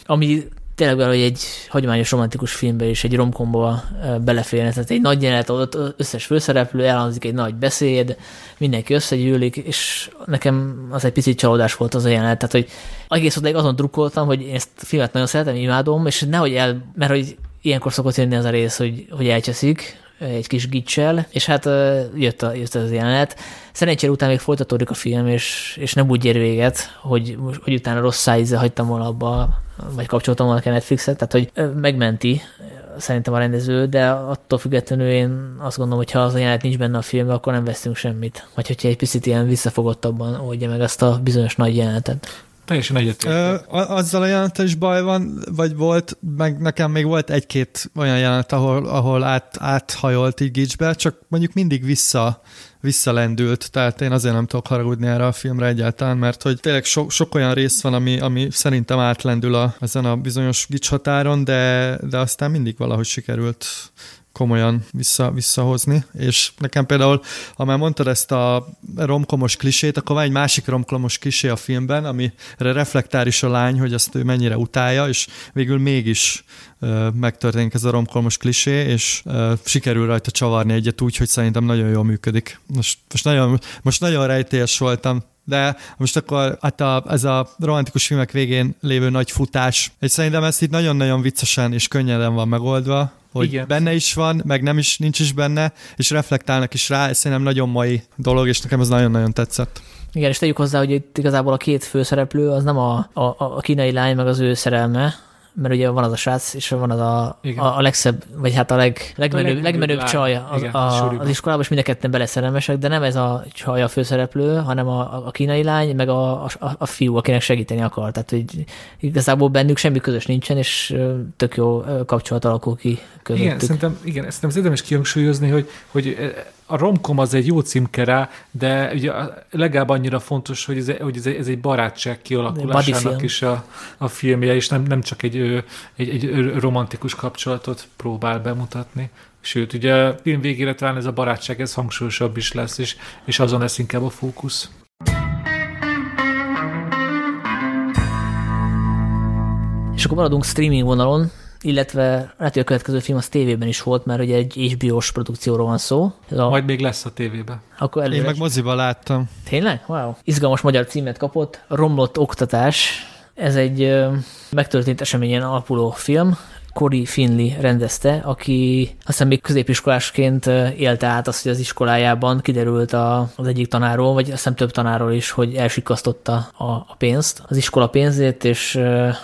A: ami tényleg hogy egy hagyományos romantikus filmbe és egy romkomba beleférne. Tehát egy nagy jelenet, ott összes főszereplő, elhangzik egy nagy beszéd, mindenki összegyűlik, és nekem az egy picit csalódás volt az a jelenet. Tehát, hogy egész odáig azon drukkoltam, hogy én ezt a filmet nagyon szeretem, imádom, és nehogy el, mert hogy ilyenkor szokott jönni az a rész, hogy, hogy elcseszik, egy kis gicsel, és hát jött, a, jött az jelenet. Szerencsére után még folytatódik a film, és, és nem úgy ér véget, hogy, hogy utána rossz szájízzel hagytam volna abba, vagy kapcsoltam volna a Netflixet, tehát hogy megmenti szerintem a rendező, de attól függetlenül én azt gondolom, hogy ha az a jelenet nincs benne a filmben, akkor nem veszünk semmit. Vagy hogyha egy picit ilyen visszafogottabban oldja meg azt a bizonyos nagy jelenetet.
B: Teljesen egyetértek.
C: Azzal a jelenettel is baj van, vagy volt, meg nekem még volt egy-két olyan jelenet, ahol, ahol át, áthajolt így gicsbe, csak mondjuk mindig vissza, visszalendült, tehát én azért nem tudok haragudni erre a filmre egyáltalán, mert hogy tényleg so, sok olyan rész van, ami, ami szerintem átlendül a, ezen a bizonyos gics határon, de, de aztán mindig valahogy sikerült komolyan vissza, visszahozni, és nekem például, ha már mondtad ezt a romkomos klisét, akkor van egy másik romkomos klisé a filmben, amire reflektál is a lány, hogy azt ő mennyire utálja, és végül mégis ö, megtörténik ez a romkomos klisé, és ö, sikerül rajta csavarni egyet úgy, hogy szerintem nagyon jól működik. Most, most, nagyon, most nagyon rejtélyes voltam, de most akkor hát a, ez a romantikus filmek végén lévő nagy futás, és szerintem ezt itt nagyon-nagyon viccesen és könnyeden van megoldva, hogy Igen. benne is van, meg nem is, nincs is benne, és reflektálnak is rá, ez szerintem nagyon mai dolog, és nekem ez nagyon-nagyon tetszett.
A: Igen, és tegyük hozzá, hogy itt igazából a két főszereplő az nem a, a, a kínai lány, meg az ő szerelme, mert ugye van az a srác, és van az a, a, a legszebb, vagy hát a leg, legmenőbb, legmenőbb csaj az, Igen, a, az iskolában, és mind a ketten beleszerelmesek, de nem ez a csaj a főszereplő, hanem a, a kínai lány, meg a, a, a fiú, akinek segíteni akar. Tehát, hogy igazából bennük semmi közös nincsen, és tök jó kapcsolat alakul ki közöttük.
B: Igen, szerintem, igen, szerintem az érdemes kihangsúlyozni, hogy, hogy a romkom az egy jó címke rá, de ugye legalább annyira fontos, hogy ez, hogy ez, egy, ez egy barátság kialakulásának is a, a filmje, és nem, nem csak egy, egy, egy romantikus kapcsolatot próbál bemutatni. Sőt, ugye a film végére talán ez a barátság, ez hangsúlyosabb is lesz, és, és azon lesz inkább a fókusz.
A: És akkor maradunk streaming vonalon, illetve lehet, hogy a következő film az tévében is volt, mert ugye egy HBO-s produkcióról van szó.
B: Ez a... Majd még lesz a tévében.
C: Akkor előre... Én meg moziba láttam.
A: Tényleg? Wow. Izgalmas magyar címet kapott. Romlott oktatás. Ez egy megtörtént eseményen alapuló film, Cory Finley rendezte, aki aztán még középiskolásként élte át azt, hogy az iskolájában kiderült a, az egyik tanáról, vagy azt hiszem több tanáról is, hogy elsikasztotta a, a pénzt, az iskola pénzét, és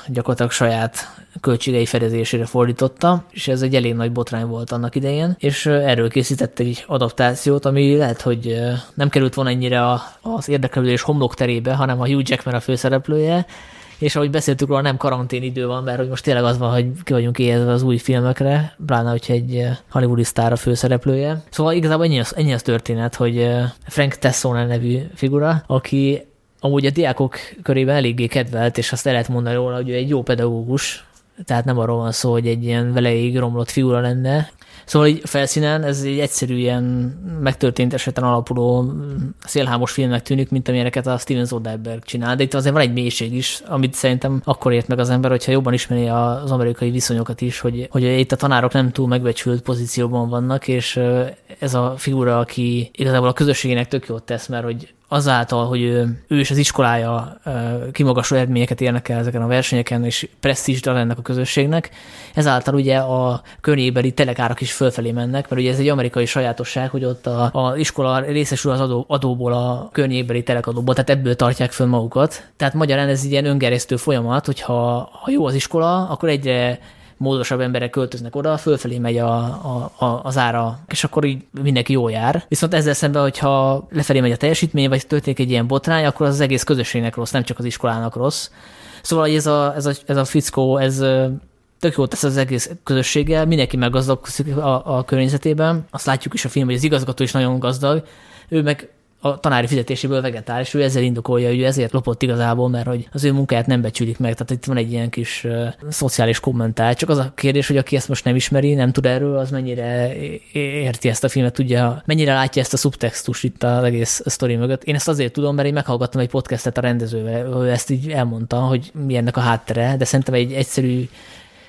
A: gyakorlatilag saját költségei fedezésére fordította, és ez egy elég nagy botrány volt annak idején, és erről készített egy adaptációt, ami lehet, hogy nem került volna ennyire az érdeklődés homlok terébe, hanem a Hugh Jackman a főszereplője, és ahogy beszéltük róla, nem karantén idő van, mert hogy most tényleg az van, hogy ki vagyunk éhezve az új filmekre, pláne, hogyha egy hollywoodi sztár a főszereplője. Szóval igazából ennyi az, ennyi az történet, hogy Frank Tessone nevű figura, aki amúgy a diákok körében eléggé kedvelt, és azt el lehet mondani róla, hogy ő egy jó pedagógus, tehát nem arról van szó, hogy egy ilyen veleig romlott figura lenne. Szóval így felszínen ez egy egyszerű ilyen megtörtént eseten alapuló szélhámos filmnek tűnik, mint amilyeneket a Steven Soderbergh csinál, de itt azért van egy mélység is, amit szerintem akkor ért meg az ember, hogyha jobban ismeri az amerikai viszonyokat is, hogy, hogy itt a tanárok nem túl megbecsült pozícióban vannak, és ez a figura, aki igazából a közösségének tök jót tesz, mert hogy azáltal, hogy ő, ő és az iskolája kimagasló eredményeket érnek el ezeken a versenyeken, és presztízsdal ennek a közösségnek, ezáltal ugye a környékbeli telekárak is fölfelé mennek, mert ugye ez egy amerikai sajátosság, hogy ott a, a iskola részesül az adó, adóból, a környékbeli telekadóból, tehát ebből tartják föl magukat. Tehát magyarán ez egy ilyen öngeresztő folyamat, hogyha ha jó az iskola, akkor egyre módosabb emberek költöznek oda, fölfelé megy a, a, a, az ára, és akkor így mindenki jól jár. Viszont ezzel szemben, hogyha lefelé megy a teljesítmény, vagy történik egy ilyen botrány, akkor az, az egész közösségnek rossz, nem csak az iskolának rossz. Szóval ez a, ez a, ez a fickó, ez tök jót tesz az egész közösséggel, mindenki meggazdagszik a, a környezetében. Azt látjuk is a film, hogy az igazgató is nagyon gazdag, ő meg a tanári fizetéséből vegetáris, ő ezzel indokolja, hogy ezért lopott igazából, mert hogy az ő munkáját nem becsülik meg. Tehát itt van egy ilyen kis uh, szociális kommentár. Csak az a kérdés, hogy aki ezt most nem ismeri, nem tud erről, az mennyire érti ezt a filmet, tudja, mennyire látja ezt a szubtextus itt az egész sztori mögött. Én ezt azért tudom, mert én meghallgattam egy podcastet a rendezővel, ő ezt így elmondta, hogy mi ennek a háttere, de szerintem egy egyszerű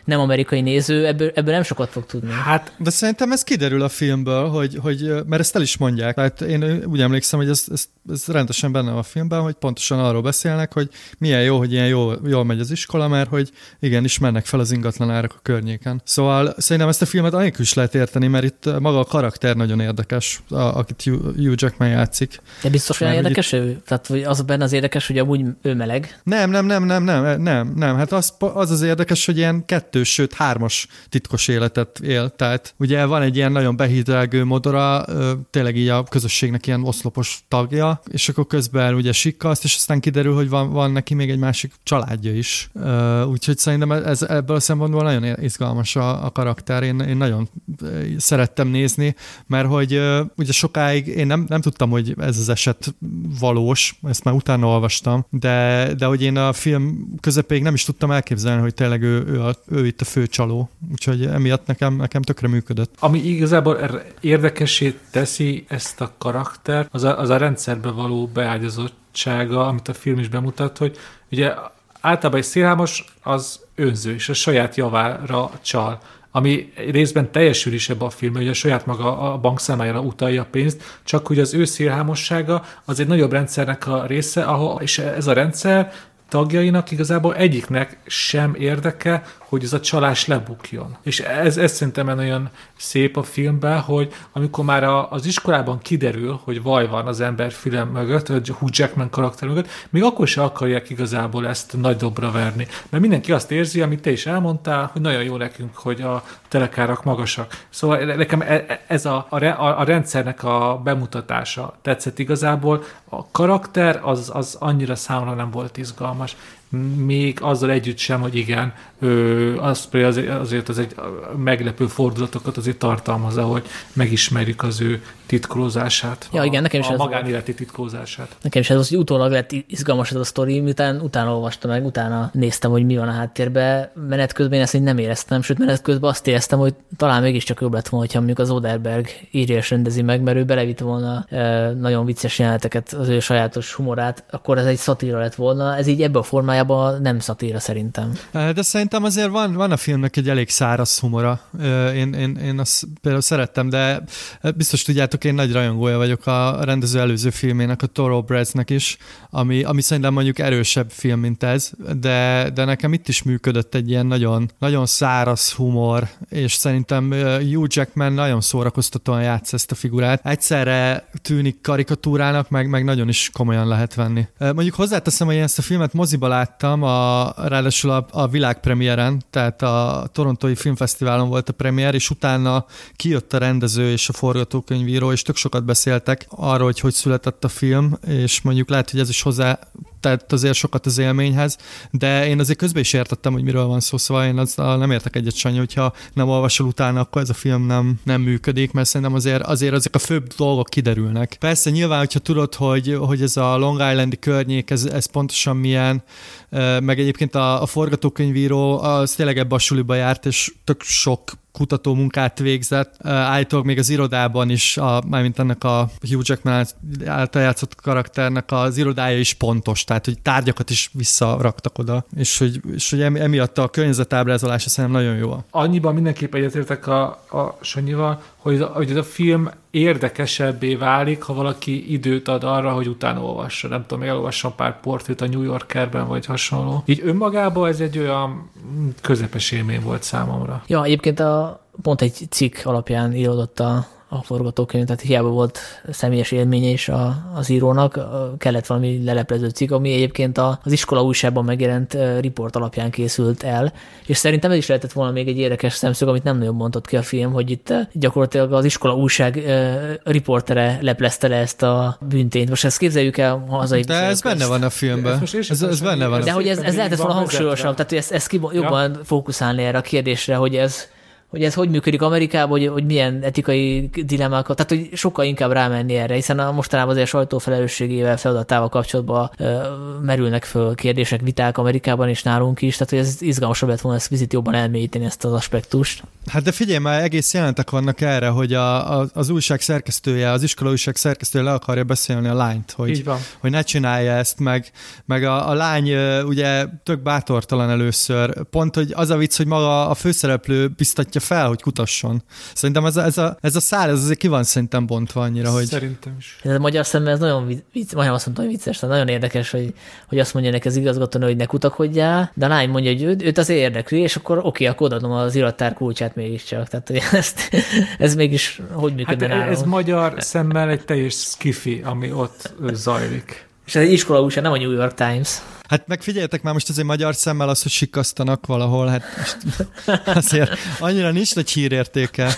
A: nem amerikai néző ebből, ebből nem sokat fog tudni.
C: Hát, de szerintem ez kiderül a filmből, hogy, hogy mert ezt el is mondják. Tehát én úgy emlékszem, hogy ez, ez, ez rendesen benne van a filmben, hogy pontosan arról beszélnek, hogy milyen jó, hogy ilyen jól, jól megy az iskola, mert hogy igenis mennek fel az ingatlan árak a környéken. Szóval szerintem ezt a filmet anélkül is lehet érteni, mert itt maga a karakter nagyon érdekes, a, akit Hugh Jackman játszik.
A: De biztos olyan érdekes itt... ő? Tehát hogy az benne az érdekes, hogy amúgy ő meleg?
C: Nem, nem, nem, nem, nem, nem, nem. Hát az, az az érdekes, hogy ilyen kettő kettős, sőt hármas titkos életet él. Tehát ugye van egy ilyen nagyon behídelgő modora, tényleg így a közösségnek ilyen oszlopos tagja, és akkor közben ugye sikkaszt, és aztán kiderül, hogy van, van neki még egy másik családja is. Úgyhogy szerintem ez, ebből a szempontból nagyon izgalmas a, a karakter. Én, én nagyon szerettem nézni, mert hogy ugye sokáig én nem, nem tudtam, hogy ez az eset valós, ezt már utána olvastam, de, de hogy én a film közepéig nem is tudtam elképzelni, hogy tényleg ő, ő, a, ő itt a fő csaló. Úgyhogy emiatt nekem, nekem tökre működött.
B: Ami igazából érdekesé teszi ezt a karakter, az a, az a rendszerbe való beágyazottsága, amit a film is bemutat, hogy ugye általában egy szélhámos az önző, és a saját javára csal ami részben teljesül is ebbe a filmben, hogy a saját maga a bankszámájára utalja a pénzt, csak hogy az ő szélhámossága az egy nagyobb rendszernek a része, ahol, és ez a rendszer tagjainak igazából egyiknek sem érdeke, hogy ez a csalás lebukjon. És ez, ez szerintem olyan szép a filmben, hogy amikor már a, az iskolában kiderül, hogy vaj van az ember film mögött, vagy Hugh Jackman karakter mögött, még akkor se akarják igazából ezt nagy dobra verni. Mert mindenki azt érzi, amit te is elmondtál, hogy nagyon jó nekünk, hogy a telekárak magasak. Szóval nekem e, e, ez a, a, a rendszernek a bemutatása tetszett igazából. A karakter az, az annyira számomra nem volt izgalmas még azzal együtt sem, hogy igen, ő, az azért, azért az egy meglepő fordulatokat azért tartalmaz, hogy megismerjük az ő titkolózását.
A: Ja, igen, nekem is
B: a
A: ez
B: magánéleti volt. titkolózását.
A: Nekem is ez az, hogy utólag lett izgalmas ez a sztori, miután utána olvastam meg, utána néztem, hogy mi van a háttérben. Menet közben én ezt nem éreztem, sőt menet közben azt éreztem, hogy talán mégiscsak jobb lett volna, hogyha mondjuk az Oderberg írja és rendezi meg, mert ő belevitt volna e, nagyon vicces jeleneteket, az ő sajátos humorát, akkor ez egy szatíra lett volna. Ez így ebbe a formájában nem szatíra szerintem.
C: De szerintem azért van, van a filmnek egy elég száraz humora. Én, én, én azt például szerettem, de biztos tudjátok, én nagy rajongója vagyok a rendező előző filmének, a Toro Bradsnek is, ami, ami szerintem mondjuk erősebb film, mint ez, de, de nekem itt is működött egy ilyen nagyon, nagyon száraz humor, és szerintem Hugh Jackman nagyon szórakoztatóan játsz ezt a figurát. Egyszerre tűnik karikatúrának, meg, meg nagyon is komolyan lehet venni. Mondjuk hozzáteszem, hogy én ezt a filmet moziba láttam, a, ráadásul a, a világpremieren, tehát a Torontói Filmfesztiválon volt a premier, és utána kijött a rendező és a forgatókönyvíró, és tök sokat beszéltek arról, hogy hogy született a film, és mondjuk lehet, hogy ez is hozzá tett azért sokat az élményhez, de én azért közben is értettem, hogy miről van szó, szóval én az, nem értek egyet Sanyi, hogyha nem olvasol utána, akkor ez a film nem, nem működik, mert szerintem azért, azért ezek a főbb dolgok kiderülnek. Persze nyilván, hogyha tudod, hogy, hogy ez a Long Islandi környék, ez, ez pontosan milyen, meg egyébként a, a forgatókönyvíró az tényleg ebbe a suliba járt, és tök sok kutató munkát végzett. Állítólag még az irodában is, a, mármint ennek a Hugh Jackman által játszott karakternek az irodája is pontos, tehát hogy tárgyakat is visszaraktak oda, és hogy, és hogy emiatt a környezetábrázolása szerintem nagyon jó.
B: Annyiban mindenképp egyetértek a, a Sanyival, hogy, hogy ez a film érdekesebbé válik, ha valaki időt ad arra, hogy utána olvassa. Nem tudom, elolvassam pár portrét a New Yorkerben, vagy hasonló. Így önmagában ez egy olyan közepes élmény volt számomra.
A: Ja, egyébként a, pont egy cikk alapján íródott a, a forgatókönyv, tehát hiába volt személyes élménye is a, az írónak, kellett valami leleplező cikk, ami egyébként a, az iskola újságban megjelent riport alapján készült el, és szerintem ez is lehetett volna még egy érdekes szemszög, amit nem nagyon mondott ki a film, hogy itt gyakorlatilag az iskola újság riportere leplezte le ezt a büntényt. Most ezt képzeljük el hazai
C: De ez benne van a filmben. Ez, ez, ez benne van.
A: De hogy ez, ez lehetett volna hangsúlyosabb, tehát hogy ezt, ezt jobban ja. fókuszálni erre a kérdésre, hogy ez hogy ez hogy működik Amerikában, hogy, hogy milyen etikai dilemmákat, tehát hogy sokkal inkább rámenni erre, hiszen a mostanában azért sajtó felelősségével, feladatával kapcsolatban ö, merülnek föl kérdések, viták Amerikában és nálunk is, tehát hogy ez izgalmasabb lett volna ezt vizit jobban elmélyíteni ezt az aspektust.
C: Hát de figyelj, már egész jelentek vannak erre, hogy a, a, az újság szerkesztője, az iskola újság szerkesztője le akarja beszélni a lányt, hogy, hogy ne csinálja ezt, meg, meg a, a lány ugye tök bátortalan először. Pont, hogy az a vicc, hogy maga a főszereplő biztatja fel, hogy kutasson. Szerintem ez a, ez a, ez a szál, ez azért ki van szerintem bontva annyira, hogy...
B: Szerintem is.
A: Ez a magyar szemben ez nagyon vicc, majdnem azt mondtam, hogy vicces, tehát nagyon érdekes, hogy, hogy azt mondja neki az igazgatónő, hogy ne kutakodjál, de a lány mondja, hogy őt, őt az érdekli, és akkor oké, akkor odaadom az irattár kulcsát mégiscsak. Tehát hogy ezt, ez mégis hogy működne
B: hát ez magyar szemmel egy teljes skifi, ami ott zajlik.
A: És ez egy iskola újság, nem a New York Times.
C: Hát megfigyeljetek már most azért magyar szemmel az, hogy sikasztanak valahol, hát most azért annyira nincs nagy hírértéke.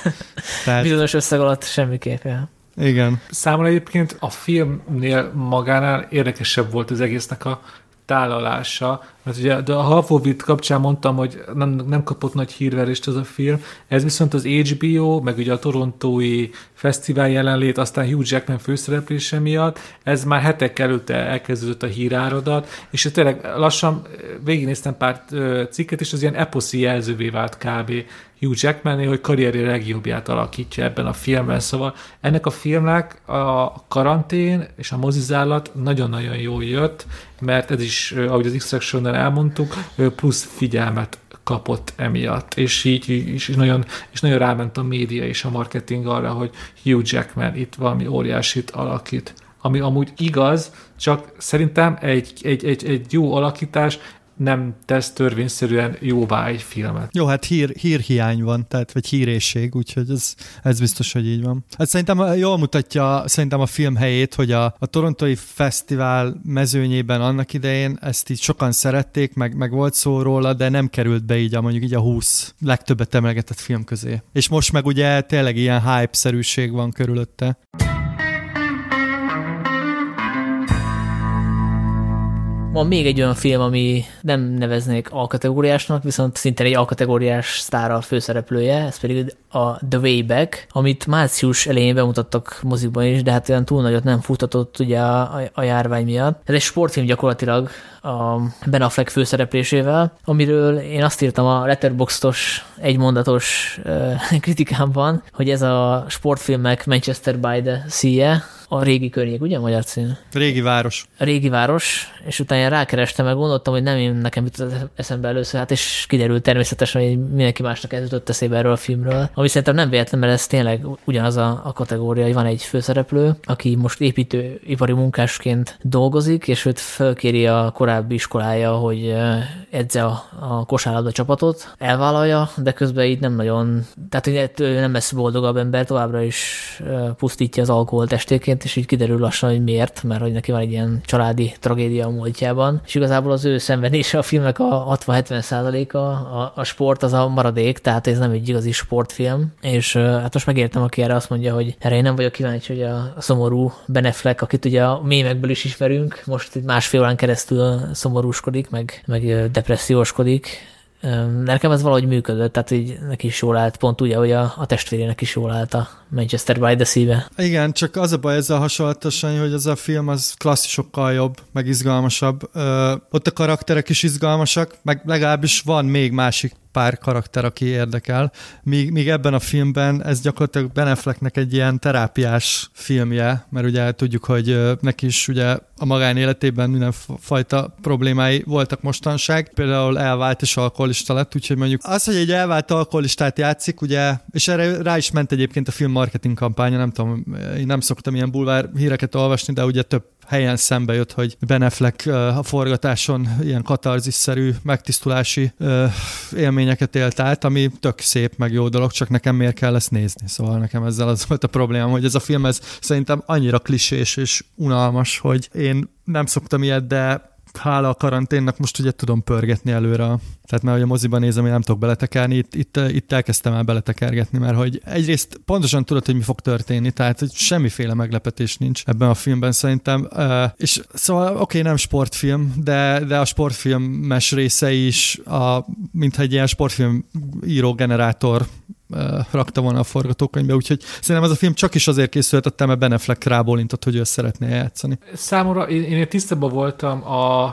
A: Tehát... Bizonyos összeg alatt semmiképpen.
C: Igen.
B: Számomra egyébként a filmnél magánál érdekesebb volt az egésznek a tálalása, mert ugye de a Halfovit kapcsán mondtam, hogy nem, nem kapott nagy hírverést az a film, ez viszont az HBO, meg ugye a torontói fesztivál jelenlét, aztán Hugh Jackman főszereplése miatt, ez már hetek előtte elkezdődött a híráradat, és tényleg lassan végignéztem pár cikket, és az ilyen eposzi jelzővé vált kb. Hugh Jackman, hogy karrieri legjobbját alakítja ebben a filmben. Szóval ennek a filmnek a karantén és a mozizállat nagyon-nagyon jól jött, mert ez is, ahogy az Extraction-nel elmondtuk, plusz figyelmet kapott emiatt, és így és nagyon, és nagyon ráment a média és a marketing arra, hogy Hugh Jackman itt valami óriásit alakít. Ami amúgy igaz, csak szerintem egy, egy, egy, egy jó alakítás nem tesz törvényszerűen jóvá egy filmet.
C: Jó, hát hír, hírhiány van, tehát vagy hírészség, úgyhogy ez, ez biztos, hogy így van. Hát szerintem jól mutatja szerintem a film helyét, hogy a, a Torontói Fesztivál mezőnyében annak idején ezt így sokan szerették, meg, meg volt szó róla, de nem került be így a mondjuk így a 20 legtöbbet emlegetett film közé. És most meg ugye tényleg ilyen hype-szerűség van körülötte.
A: Van még egy olyan film, ami nem neveznék A-kategóriásnak, viszont szintén egy A-kategóriás sztára főszereplője, ez pedig a The Way Back, amit március elején bemutattak mozikban is, de hát olyan túl nagyot nem futatott ugye a, a, a járvány miatt. Ez egy sportfilm gyakorlatilag a Ben Affleck főszereplésével, amiről én azt írtam a Letterboxdos egymondatos kritikámban, hogy ez a sportfilmek Manchester by the Sea, a régi környék, ugye magyar cím?
C: Régi város.
A: A régi város, és utána rákerestem, meg gondoltam, hogy nem én nekem jutott eszembe először, hát és kiderült természetesen, hogy mindenki másnak ez jutott eszébe erről a filmről. Ami szerintem nem véletlen, mert ez tényleg ugyanaz a, a kategória, hogy van egy főszereplő, aki most építőipari munkásként dolgozik, és őt felkéri a korábbi iskolája, hogy edze a, a kosárlabda csapatot, elvállalja, de közben így nem nagyon, tehát hogy nem lesz boldogabb ember, továbbra is pusztítja az alkoholt estéként, és így kiderül lassan, hogy miért, mert hogy neki van egy ilyen családi tragédia a múltjában, és igazából az ő szenvedése a filmnek a 60-70 százaléka, a, a sport az a maradék, tehát ez nem egy igazi sportfilm, és hát most megértem, aki erre azt mondja, hogy erre én nem vagyok kíváncsi, hogy a, szomorú Beneflek, akit ugye a mémekből is ismerünk, most itt másfél órán keresztül szomorúskodik, meg, meg depresszióskodik, Nekem ez valahogy működött, tehát így neki is jól állt, pont úgy, hogy a, a testvérének is jól állt a Manchester by the Sea-be.
C: Igen, csak az a baj ezzel hasonlatosan, hogy az a film az klasszisokkal jobb, meg izgalmasabb. Ö, ott a karakterek is izgalmasak, meg legalábbis van még másik pár karakter, aki érdekel. Míg, míg ebben a filmben ez gyakorlatilag Ben Afflecknek egy ilyen terápiás filmje, mert ugye tudjuk, hogy neki is ugye a magánéletében mindenfajta problémái voltak mostanság. Például elvált és alkoholista lett, úgyhogy mondjuk az, hogy egy elvált alkoholistát játszik, ugye, és erre rá is ment egyébként a film marketing kampánya, nem tudom, én nem szoktam ilyen bulvár híreket olvasni, de ugye több helyen szembe jött, hogy Ben Affleck a forgatáson ilyen katarzisszerű megtisztulási élményeket élt át, ami tök szép, meg jó dolog, csak nekem miért kell ezt nézni. Szóval nekem ezzel az volt a problémám, hogy ez a film ez szerintem annyira klisés és unalmas, hogy én nem szoktam ilyet, de hála a karanténnak most ugye tudom pörgetni előre. Tehát mert hogy a moziban nézem, én nem tudok beletekerni, itt, itt, itt elkezdtem el beletekergetni, mert hogy egyrészt pontosan tudod, hogy mi fog történni, tehát hogy semmiféle meglepetés nincs ebben a filmben szerintem. És szóval oké, okay, nem sportfilm, de, de a sportfilmes része is, a, mintha egy ilyen sportfilm író generátor rakta volna a forgatókönyvbe, úgyhogy szerintem ez a film csak is azért készült, mert Ben Affleck rábólintott, hogy ő szeretné játszani.
B: Számomra én, én tisztában voltam a,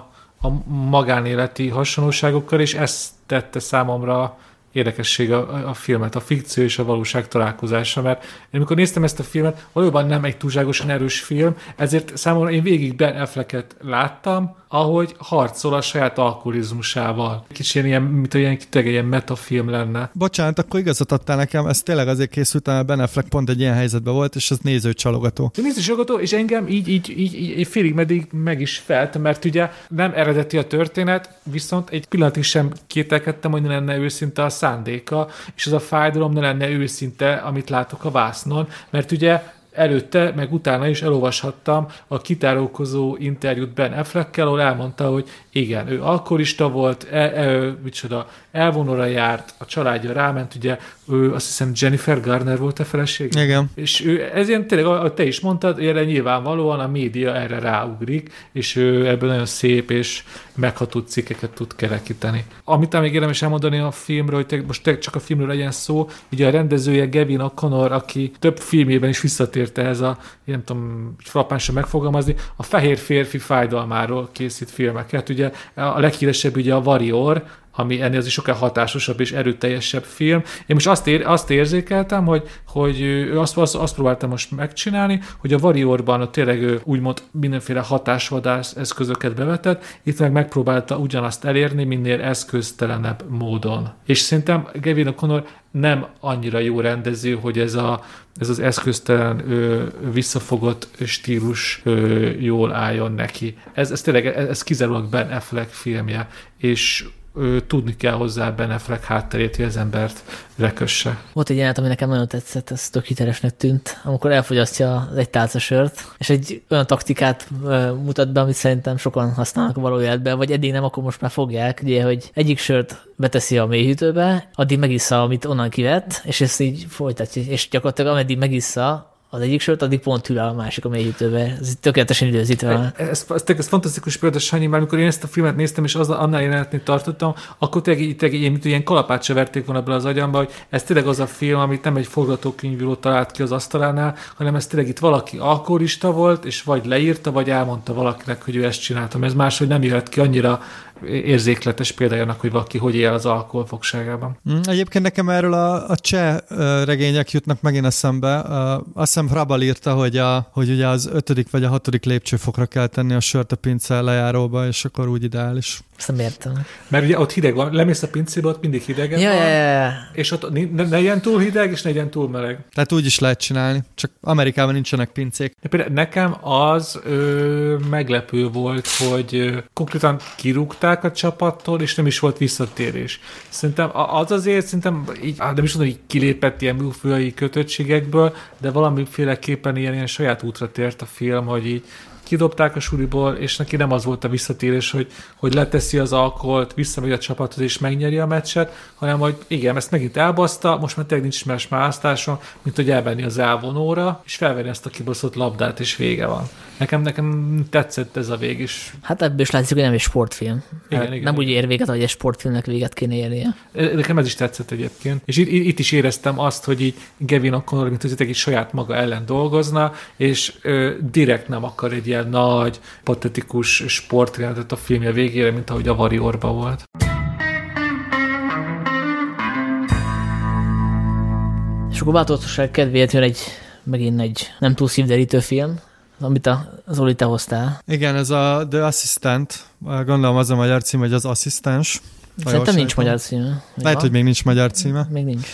B: a magánéleti hasonlóságokkal, és ezt tette számomra érdekesség a, a filmet, a fikció és a valóság találkozása, mert én amikor néztem ezt a filmet, valóban nem egy túlságosan erős film, ezért számomra én végig Ben Afflecket láttam, ahogy harcol a saját alkoholizmusával. Kicsit ilyen, mint olyan kiteg ilyen metafilm lenne.
C: Bocsánat, akkor igazat adtál nekem, ez tényleg azért készült, mert Ben Affleck pont egy ilyen helyzetben volt, és ez nézőcsalogató.
B: Nézőcsalogató, és engem így, így, így, így, félig meddig meg is felt, mert ugye nem eredeti a történet, viszont egy pillanatig sem kételkedtem, hogy ne lenne őszinte a szándéka, és az a fájdalom ne lenne őszinte, amit látok a vásznon, mert ugye előtte, meg utána is elolvashattam a kitárókozó interjút Ben Affleckkel, ahol elmondta, hogy igen, ő alkoholista volt, el, el, micsoda, elvonóra járt, a családja ráment, ugye ő azt hiszem Jennifer Garner volt a feleség.
C: Igen.
B: És ő, ez ilyen tényleg, ahogy te is mondtad, erre nyilvánvalóan a média erre ráugrik, és ő ebből nagyon szép és megható cikkeket tud kerekíteni. Amit még érdemes elmondani a filmről, hogy te, most te csak a filmről legyen szó, ugye a rendezője Gavin O'Connor, aki több filmében is visszatért ehhez a, nem tudom, frappánsan megfogalmazni, a fehér férfi fájdalmáról készít filmeket. Ugye a leghíresebb ugye a Warrior, ami ennél az sokkal hatásosabb és erőteljesebb film. Én most azt, ér, azt érzékeltem, hogy, hogy ő azt, azt, azt próbáltam most megcsinálni, hogy a Warriorban a tényleg ő úgymond mindenféle hatásvadász eszközöket bevetett, itt meg megpróbálta ugyanazt elérni, minél eszköztelenebb módon. És szerintem Gavin O'Connor nem annyira jó rendező, hogy ez, a, ez az eszköztelen ö, visszafogott stílus ö, jól álljon neki. Ez, ez tényleg, ez, ez kizárólag Ben Affleck filmje, és ő, tudni kell hozzá Ben Affleck hátterét, hogy az embert lekösse.
A: Volt egy jelenet, ami nekem nagyon tetszett, ez tök hitelesnek tűnt, amikor elfogyasztja egy tálca sört, és egy olyan taktikát mutat be, amit szerintem sokan használnak való életben, vagy eddig nem, akkor most már fogják, ugye, hogy egyik sört beteszi a mélyhűtőbe, addig megissza, amit onnan kivett, és ezt így folytatja, és gyakorlatilag ameddig megissza, az egyik sört, addig pont hűl a másik a mélyítőbe. Ez tökéletesen időzítve.
B: Ez, ez, ez, ez fantasztikus példa, Sanyi, mert amikor én ezt a filmet néztem, és az, annál jelenetnél tartottam, akkor tényleg, tényleg ilyen, mint ilyen kalapát se verték volna bele az agyamba, hogy ez tényleg az a film, amit nem egy forgatókönyvíró talált ki az asztalánál, hanem ez tényleg itt valaki alkoholista volt, és vagy leírta, vagy elmondta valakinek, hogy ő ezt csináltam. Ez máshogy nem jött ki annyira érzékletes példájának, hogy valaki hogy él az alkoholfogságában.
C: Mm, egyébként nekem erről a, a cseh regények jutnak megint eszembe. Azt hiszem Hrabal írta, hogy, a, hogy ugye az ötödik vagy a hatodik lépcsőfokra kell tenni a sört a pince lejáróba, és akkor úgy ideális.
A: Ezt nem értem.
B: Mert ugye ott hideg van, lemész a pincébe, ott mindig hideg
A: ja, van, ja, ja.
B: és ott ne, ne legyen túl hideg, és ne legyen túl meleg.
C: Tehát úgy is lehet csinálni, csak Amerikában nincsenek pincék.
B: De például nekem az ö, meglepő volt, hogy ö, konkrétan kirúgták a csapattól, és nem is volt visszatérés. Szerintem az azért, szerintem így, nem is mondom, hogy kilépett ilyen műfői kötöttségekből, de valamiféleképpen ilyen, ilyen saját útra tért a film, hogy így kidobták a suliból, és neki nem az volt a visszatérés, hogy, hogy leteszi az alkoholt, visszamegy a csapathoz és megnyeri a meccset, hanem hogy igen, ezt megint elbaszta, most már tényleg nincs más választáson, mint hogy elvenni az elvonóra, és felvenni ezt a kibaszott labdát, és vége van. Nekem, nekem tetszett ez a vég is.
A: Hát ebből is látszik, hogy nem egy sportfilm. Igen, hát igen, nem igen. úgy ér véget, hogy egy sportfilmnek véget kéne érnie.
B: Nekem ez is tetszett egyébként. És itt, itt is éreztem azt, hogy így Gavin O'Connor, mint hogy egy saját maga ellen dolgozna, és ö, direkt nem akar egy ilyen nagy, patetikus sportjelentet a filmje végére, mint ahogy a Warriorba volt.
A: És akkor bátorság kedvéért jön egy, megint egy nem túl szívderítő film, amit a Zoli te hoztál.
C: Igen, ez a The Assistant, gondolom az a magyar cím, hogy az asszisztens.
A: Szerintem nincs magyar címe.
C: Lehet, hogy még nincs magyar címe.
A: Még nincs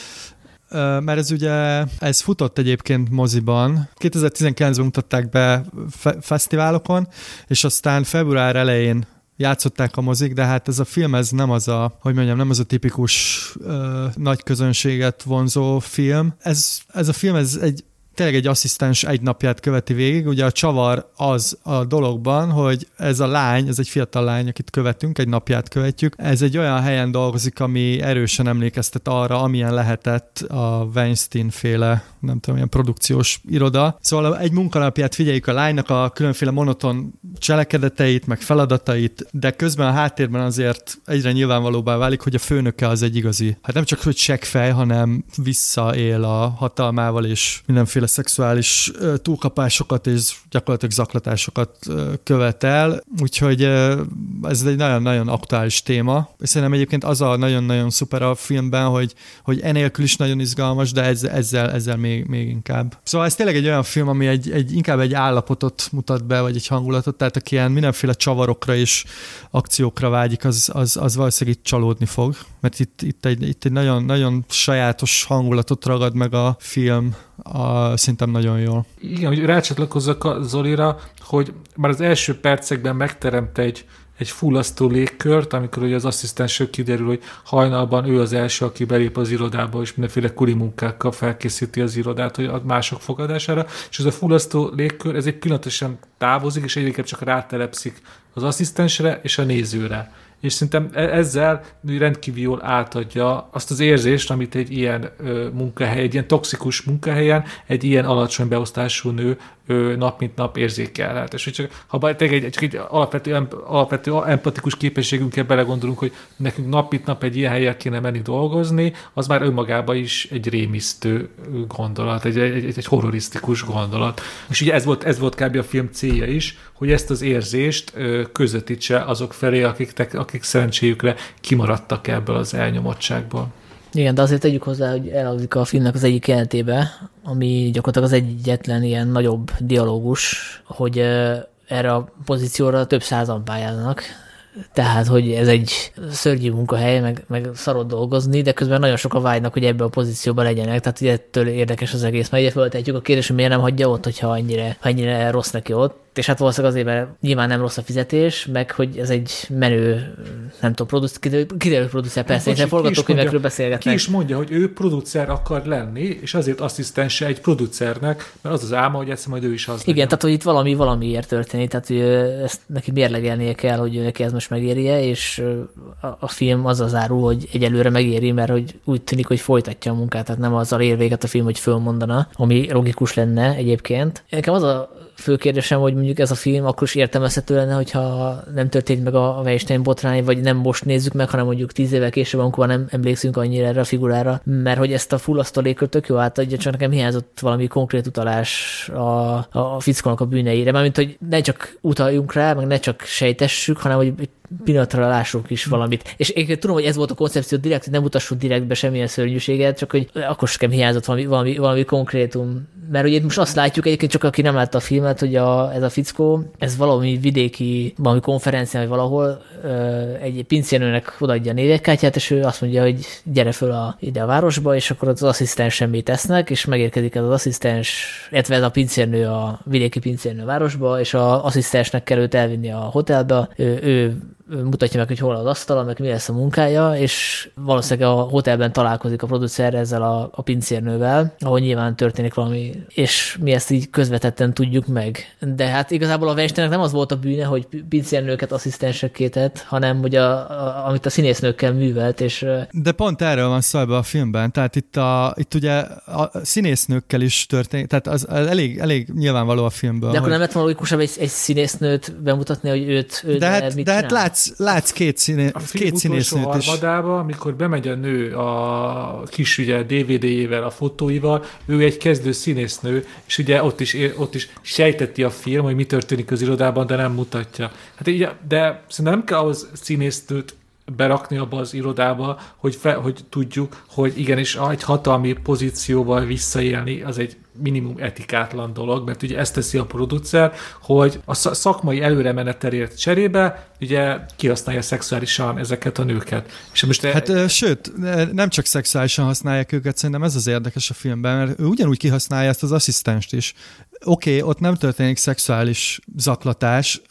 C: mert ez ugye, ez futott egyébként moziban. 2019-ben mutatták be fe- fesztiválokon, és aztán február elején játszották a mozik, de hát ez a film, ez nem az a, hogy mondjam, nem az a tipikus ö, nagy közönséget vonzó film. Ez, ez a film, ez egy tényleg egy asszisztens egy napját követi végig. Ugye a csavar az a dologban, hogy ez a lány, ez egy fiatal lány, akit követünk, egy napját követjük, ez egy olyan helyen dolgozik, ami erősen emlékeztet arra, amilyen lehetett a Weinstein féle, nem tudom, ilyen produkciós iroda. Szóval egy munkanapját figyeljük a lánynak a különféle monoton cselekedeteit, meg feladatait, de közben a háttérben azért egyre nyilvánvalóbbá válik, hogy a főnöke az egy igazi, hát nem csak hogy seggfej, hanem visszaél a hatalmával és mindenféle szexuális túlkapásokat és gyakorlatilag zaklatásokat követel, úgyhogy ez egy nagyon-nagyon aktuális téma. Szerintem egyébként az a nagyon-nagyon szuper a filmben, hogy, hogy enélkül is nagyon izgalmas, de ezzel, ezzel, ezzel még, még inkább. Szóval ez tényleg egy olyan film, ami egy, egy, inkább egy állapotot mutat be, vagy egy hangulatot, tehát aki ilyen mindenféle csavarokra és akciókra vágyik, az, az, az valószínűleg itt csalódni fog, mert itt, itt egy, itt egy nagyon, nagyon sajátos hangulatot ragad meg a film, a, szerintem nagyon jól.
B: Igen, hogy rácsatlakozzak a Zolira, hogy már az első percekben megteremt egy, egy fullasztó légkört, amikor ugye az asszisztensről kiderül, hogy hajnalban ő az első, aki belép az irodába, és mindenféle kuri munkákkal felkészíti az irodát, hogy a mások fogadására, és ez a fullasztó légkör, ez egy pillanatosan távozik, és egyébként csak rátelepszik az asszisztensre és a nézőre és szerintem e- ezzel rendkívül jól átadja azt az érzést, amit egy ilyen munkahely, egy ilyen toxikus munkahelyen egy ilyen alacsony beosztású nő nap mint nap érzékelhet. És hogy csak, ha bár egy, csak egy alapvető, alapvető empatikus képességünkkel belegondolunk, hogy nekünk nap mint nap egy ilyen helyen kéne menni dolgozni, az már önmagában is egy rémisztő gondolat, egy, egy, egy, egy horrorisztikus gondolat. És ugye ez volt, ez volt kb. a film célja is, hogy ezt az érzést közvetítse azok felé, akik, akik szerencséjükre kimaradtak ebből az elnyomottságból.
A: Igen, de azért tegyük hozzá, hogy elhangzik a filmnek az egyik jelentébe, ami gyakorlatilag az egyetlen ilyen nagyobb dialógus, hogy erre a pozícióra több százan pályáznak, tehát, hogy ez egy szörnyű munkahely, meg, meg szarod dolgozni, de közben nagyon sokan vágynak, hogy ebbe a pozícióban legyenek, tehát ettől érdekes az egész, mert ugye föltetjük a kérdés, hogy miért nem hagyja ott, hogyha ennyire, ennyire rossz neki ott, és hát valószínűleg azért, mert nyilván nem rossz a fizetés, meg hogy ez egy menő, nem tudom, produc, kiderül producer, persze, hiszen forgatókönyvekről beszélgetnek.
B: Ki is mondja, hogy ő producer akar lenni, és azért asszisztense egy producernek, mert az az álma, hogy egyszer majd ő is az
A: Igen, legyen. tehát hogy itt valami valamiért történik, tehát hogy ezt neki mérlegelnie kell, hogy neki ez most megérje, és a, a film az az árul, hogy egyelőre megéri, mert hogy úgy tűnik, hogy folytatja a munkát, tehát nem azzal ér véget a film, hogy fölmondana, ami logikus lenne egyébként. Nekem az a fő kérdésem, hogy mondjuk ez a film akkor is értelmezhető lenne, hogyha nem történt meg a Weinstein botrány, vagy nem most nézzük meg, hanem mondjuk tíz évvel később, amikor nem emlékszünk annyira erre a figurára, mert hogy ezt a full tök jó átadja, csak nekem hiányzott valami konkrét utalás a, a fickónak a bűneire, mármint, hogy ne csak utaljunk rá, meg ne csak sejtessük, hanem hogy pillanatra lássunk is valamit. És én tudom, hogy ez volt a koncepció direkt, hogy nem utassuk direktbe semmilyen szörnyűséget, csak hogy akkor sem hiányzott valami, valami, valami konkrétum. Mert ugye most azt látjuk egyébként, csak aki nem látta a filmet, hogy a, ez a fickó, ez valami vidéki, valami konferencián, vagy valahol egy pincérnőnek odaadja a névjegykártyát, és ő azt mondja, hogy gyere föl a, ide a városba, és akkor az asszisztens semmit tesznek, és megérkezik ez az asszisztens, illetve ez a pincérnő a vidéki pincérnő városba, és az asszisztensnek kell elvinni a hotelbe, ő, ő mutatja meg, hogy hol az asztal, meg mi lesz a munkája, és valószínűleg a hotelben találkozik a producer ezzel a, a pincérnővel, ahol nyilván történik valami, és mi ezt így közvetetten tudjuk meg. De hát igazából a Weinsteinnek nem az volt a bűne, hogy pincérnőket asszisztensekké tett, hanem hogy a, a, amit a színésznőkkel művelt, és...
C: De pont erről van szó a filmben, tehát itt, a, itt ugye a színésznőkkel is történik, tehát az, az elég, elég nyilvánvaló a filmből.
A: De akkor hogy... nem lett volna logikusabb egy, egy színésznőt bemutatni, hogy őt, őt
C: de hát, de hát látsz látsz, látsz két, színé, a két színésznőt
B: is. harmadába, amikor bemegy a nő a kis ugye DVD-jével, a fotóival, ő egy kezdő színésznő, és ugye ott is, ott is sejteti a film, hogy mi történik az irodában, de nem mutatja. Hát így, de szerintem nem kell ahhoz színésznőt berakni abba az irodába, hogy, fe, hogy tudjuk, hogy igenis egy hatalmi pozícióval visszaélni, az egy minimum etikátlan dolog, mert ugye ezt teszi a producer, hogy a szakmai előremenetelért cserébe ugye kihasználja szexuálisan ezeket a nőket.
C: És most hát e... sőt, nem csak szexuálisan használják őket, szerintem ez az érdekes a filmben, mert ő ugyanúgy kihasználja ezt az asszisztenst is. Oké, okay, ott nem történik szexuális zaklatás,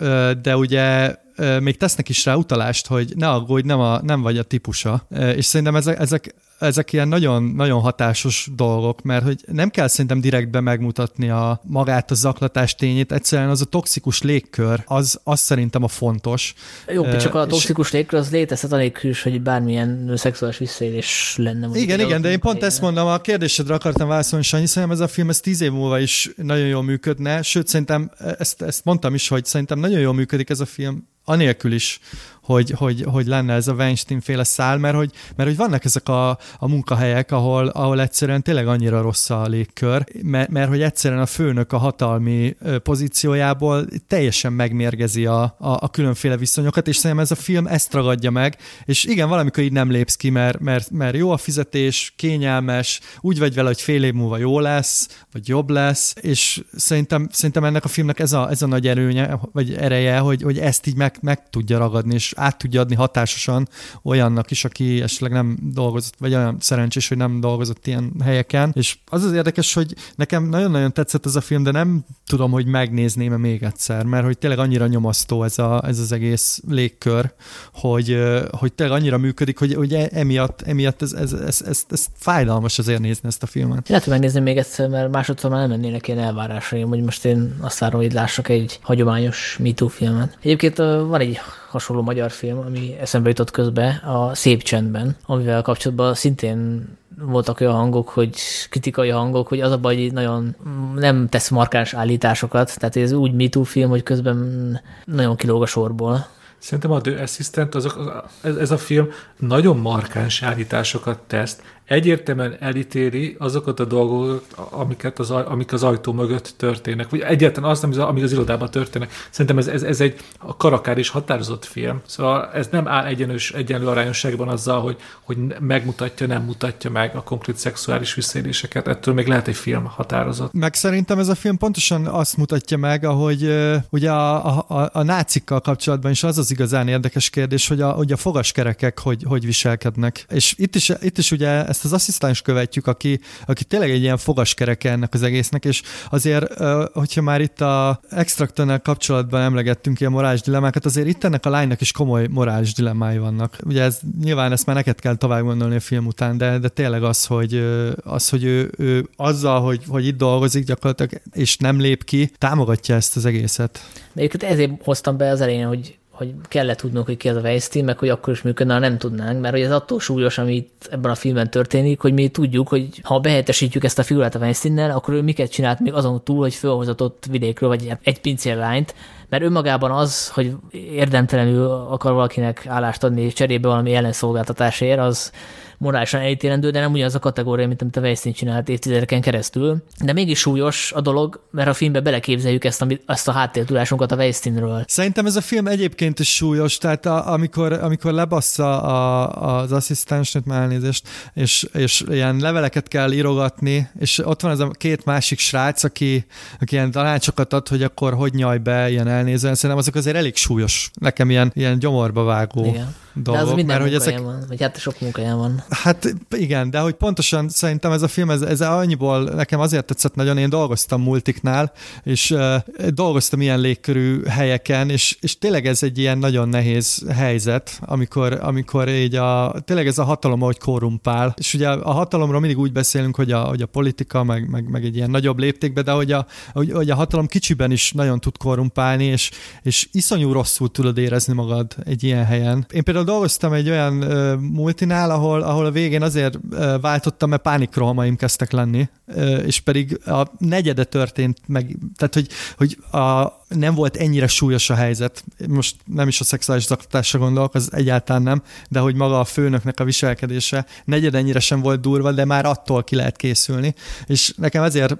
C: de ugye még tesznek is rá utalást, hogy ne aggódj, nem, a, nem vagy a típusa. És szerintem ezek, ezek ezek ilyen nagyon, nagyon hatásos dolgok, mert hogy nem kell szerintem direktbe megmutatni a magát a zaklatás tényét, egyszerűen az a toxikus légkör, az, az szerintem a fontos.
A: Jó, csak a toxikus légkör az létezhet anélkül is, hogy bármilyen szexuális visszaélés lenne.
C: Igen, igen, de én pont ezt mondom, a kérdésedre akartam válaszolni, Sanyi, szerintem ez a film ez tíz év múlva is nagyon jól működne, sőt szerintem ezt, ezt mondtam is, hogy szerintem nagyon jól működik ez a film, anélkül is, hogy, hogy, hogy lenne ez a Weinstein féle szál, mert hogy, mert hogy vannak ezek a, a munkahelyek, ahol, ahol egyszerűen tényleg annyira rossz a légkör, mert, mert hogy egyszerűen a főnök a hatalmi pozíciójából teljesen megmérgezi a, a, a különféle viszonyokat, és szerintem ez a film ezt ragadja meg, és igen, valamikor így nem lépsz ki, mert, mert, mert jó a fizetés, kényelmes, úgy vagy vele, hogy fél év múlva jó lesz, vagy jobb lesz, és szerintem, szerintem ennek a filmnek ez a, ez a nagy erőnye, vagy ereje, hogy, hogy ezt így meg, meg tudja ragadni, és át tudja adni hatásosan olyannak is, aki esetleg nem dolgozott, vagy olyan szerencsés, hogy nem dolgozott ilyen helyeken. És az az érdekes, hogy nekem nagyon-nagyon tetszett ez a film, de nem tudom, hogy megnézném-e még egyszer, mert hogy tényleg annyira nyomasztó ez, a, ez az egész légkör, hogy, hogy tényleg annyira működik, hogy, hogy e, emiatt, emiatt ez, ez, ez, ez, ez fájdalmas azért nézni ezt a filmet.
A: Lehet, hogy megnézni még egyszer, mert másodszor már nem mennének ilyen elvárásaim, hogy most én azt várom, hogy lássak egy hagyományos MeToo filmet. Egyébként van egy hasonló magyar film, ami eszembe jutott közbe, a Szép csendben, amivel kapcsolatban szintén voltak olyan hangok, hogy kritikai hangok, hogy az a baj, hogy nagyon nem tesz markáns állításokat, tehát ez úgy MeToo film, hogy közben nagyon kilóg a sorból.
B: szerintem a The Assistant, azok, ez, ez a film nagyon markáns állításokat tesz, egyértelműen elítéli azokat a dolgokat, amiket az, amik az ajtó mögött történnek, vagy egyáltalán azt, amik az irodában történnek. Szerintem ez, ez, ez egy a karakár és határozott film, szóval ez nem áll egyenlős, egyenlő arányosságban azzal, hogy, hogy megmutatja, nem mutatja meg a konkrét szexuális visszaéléseket. Ettől még lehet egy film határozott.
C: Meg szerintem ez a film pontosan azt mutatja meg, ahogy ugye a, a, a nácikkal kapcsolatban is az az igazán érdekes kérdés, hogy a, hogy a fogaskerekek hogy, hogy viselkednek. És itt is, itt is ugye ezt az asszisztáns követjük, aki, aki tényleg egy ilyen fogaskereke ennek az egésznek, és azért, hogyha már itt a extraktonnal kapcsolatban emlegettünk ilyen morális dilemmákat, azért itt ennek a lánynak is komoly morális dilemmái vannak. Ugye ez nyilván ezt már neked kell tovább gondolni a film után, de, de tényleg az, hogy, az, hogy ő, ő azzal, hogy, hogy itt dolgozik gyakorlatilag, és nem lép ki, támogatja ezt az egészet.
A: De ezért hoztam be az elején, hogy hogy kellett tudnunk, hogy ki az a Weinstein, meg hogy akkor is működne, ha nem tudnánk, mert hogy ez attól súlyos, amit ebben a filmben történik, hogy mi tudjuk, hogy ha behelyettesítjük ezt a figurát a Weinsteinnel, akkor ő miket csinált még azon túl, hogy felhozatott vidékről, vagy egy pincérlányt, mert önmagában az, hogy érdemtelenül akar valakinek állást adni cserébe valami ellenszolgáltatásért, az morálisan elítélendő, de nem ugyanaz a kategória, mint amit a Weinstein csinált évtizedeken keresztül. De mégis súlyos a dolog, mert a filmbe beleképzeljük ezt, amit, ezt a háttértudásunkat a Weinsteinről.
C: Szerintem ez a film egyébként is súlyos, tehát a, amikor, amikor lebassza a, az asszisztensnőt, már elnézést, és, és ilyen leveleket kell írogatni, és ott van ez a két másik srác, aki, aki ilyen tanácsokat ad, hogy akkor hogy nyaj be, ilyen elnézően. Szerintem azok azért elég súlyos, nekem ilyen, ilyen gyomorba vágó. Igen dolgok.
A: De az minden mert, hogy ezek... van, vagy hát sok munkája van.
C: Hát igen, de hogy pontosan szerintem ez a film, ez, ez annyiból nekem azért tetszett nagyon, én dolgoztam multiknál, és uh, dolgoztam ilyen légkörű helyeken, és, és tényleg ez egy ilyen nagyon nehéz helyzet, amikor, amikor így a, tényleg ez a hatalom, ahogy korrumpál, és ugye a hatalomról mindig úgy beszélünk, hogy a, hogy a politika, meg, meg, meg egy ilyen nagyobb léptékben, de hogy a, hogy, hogy a hatalom kicsiben is nagyon tud korrumpálni, és, és iszonyú rosszul tudod érezni magad egy ilyen helyen. Én például dolgoztam egy olyan uh, multinál, ahol, ahol a végén azért uh, váltottam, mert pánikrohamaim kezdtek lenni, uh, és pedig a negyede történt meg, tehát hogy, hogy a, nem volt ennyire súlyos a helyzet. Most nem is a szexuális zaklatásra gondolok, az egyáltalán nem, de hogy maga a főnöknek a viselkedése negyed ennyire sem volt durva, de már attól ki lehet készülni. És nekem ezért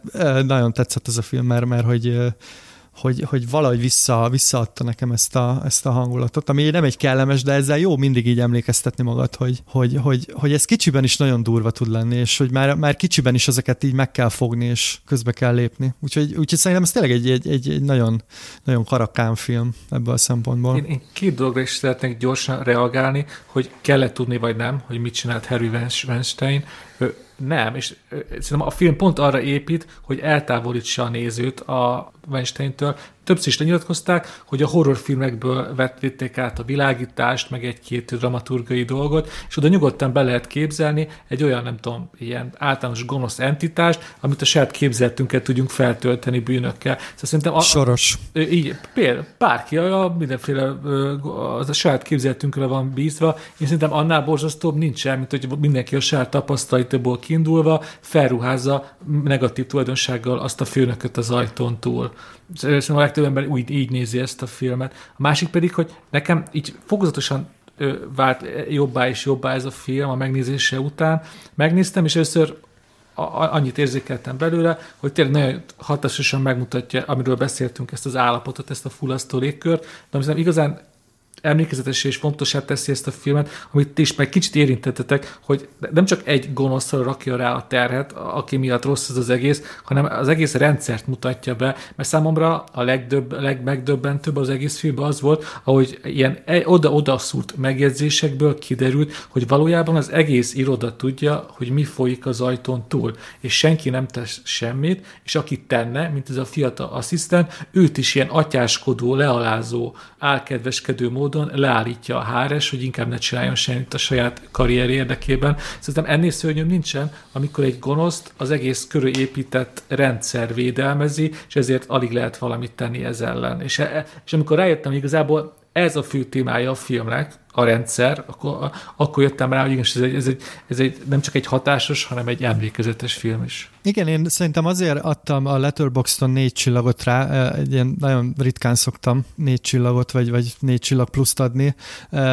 C: nagyon tetszett ez a film, mert, mert hogy hogy, hogy valahogy vissza, visszaadta nekem ezt a, ezt a hangulatot, ami nem egy kellemes, de ezzel jó mindig így emlékeztetni magad, hogy, hogy, hogy, hogy ez kicsiben is nagyon durva tud lenni, és hogy már, már kicsiben is ezeket így meg kell fogni, és közbe kell lépni. Úgyhogy, úgyhogy szerintem ez tényleg egy, egy, egy, egy nagyon, nagyon karakán film ebből a szempontból.
B: Én, én két dologra is szeretnék gyorsan reagálni, hogy kellett tudni vagy nem, hogy mit csinált Harry Weinstein. Nem, és szerintem a film pont arra épít, hogy eltávolítsa a nézőt a Weinsteintől, többször is lenyilatkozták, hogy a horrorfilmekből vették át a világítást, meg egy-két dramaturgai dolgot, és oda nyugodtan be lehet képzelni egy olyan, nem tudom, ilyen általános gonosz entitást, amit a saját képzeltünket tudjunk feltölteni bűnökkel. Szóval
C: szerintem a, Soros.
B: Így, például bárki a mindenféle az a saját képzeltünkre van bízva, én szerintem annál borzasztóbb nincsen, mint hogy mindenki a saját tapasztalatából kiindulva felruházza negatív tulajdonsággal azt a főnököt az ajtón túl. Szerintem a legtöbb ember úgy így nézi ezt a filmet. A másik pedig, hogy nekem így fokozatosan vált jobbá és jobbá ez a film a megnézése után. Megnéztem, és először annyit érzékeltem belőle, hogy tényleg nagyon hatásosan megmutatja, amiről beszéltünk, ezt az állapotot, ezt a fullasztó légkört, de ami igazán emlékezetes és fontosát teszi ezt a filmet, amit is meg kicsit érintettetek, hogy nem csak egy gonoszra rakja rá a terhet, aki miatt rossz ez az egész, hanem az egész rendszert mutatja be, mert számomra a legdöbb, legmegdöbbentőbb az egész filmben az volt, ahogy ilyen e, oda-oda szúrt megjegyzésekből kiderült, hogy valójában az egész iroda tudja, hogy mi folyik az ajtón túl, és senki nem tesz semmit, és aki tenne, mint ez a fiatal asszisztent, őt is ilyen atyáskodó, lealázó, álkedveskedő módon módon leállítja a HRS, hogy inkább ne csináljon semmit a saját karrier érdekében. Szerintem ennél szörnyűbb nincsen, amikor egy gonoszt az egész körül épített rendszer védelmezi, és ezért alig lehet valamit tenni ez ellen. És, e, és amikor rájöttem, igazából ez a fő témája a filmnek, a rendszer, akkor, akkor jöttem rá, hogy igen, ez egy, ez, egy, ez egy nem csak egy hatásos, hanem egy emlékezetes film is.
C: Igen, én szerintem azért adtam a Letterboxdon négy csillagot rá, egy ilyen nagyon ritkán szoktam négy csillagot, vagy, vagy négy csillag pluszt adni,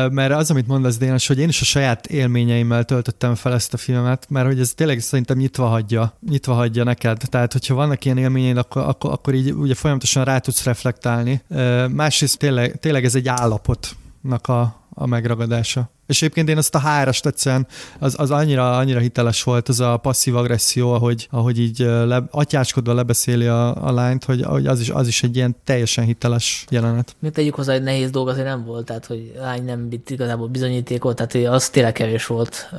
C: mert az, amit mondasz, Dénes, hogy én is a saját élményeimmel töltöttem fel ezt a filmet, mert hogy ez tényleg szerintem nyitva hagyja, nyitva hagyja neked. Tehát, hogyha vannak ilyen élményeid, akkor, akkor, akkor így ugye folyamatosan rá tudsz reflektálni. Másrészt tényleg, tényleg ez egy állapotnak a, a megragadása. És egyébként én azt a hárast egyszerűen, az, az annyira, annyira hiteles volt, az a passzív agresszió, ahogy, ahogy így le, atyáskodva lebeszéli a, a lányt, hogy, hogy az, is, az is egy ilyen teljesen hiteles jelenet.
A: Még tegyük hozzá, hogy nehéz dolog azért nem volt, tehát hogy lány nem bit igazából bizonyítékot, tehát az tényleg kevés volt.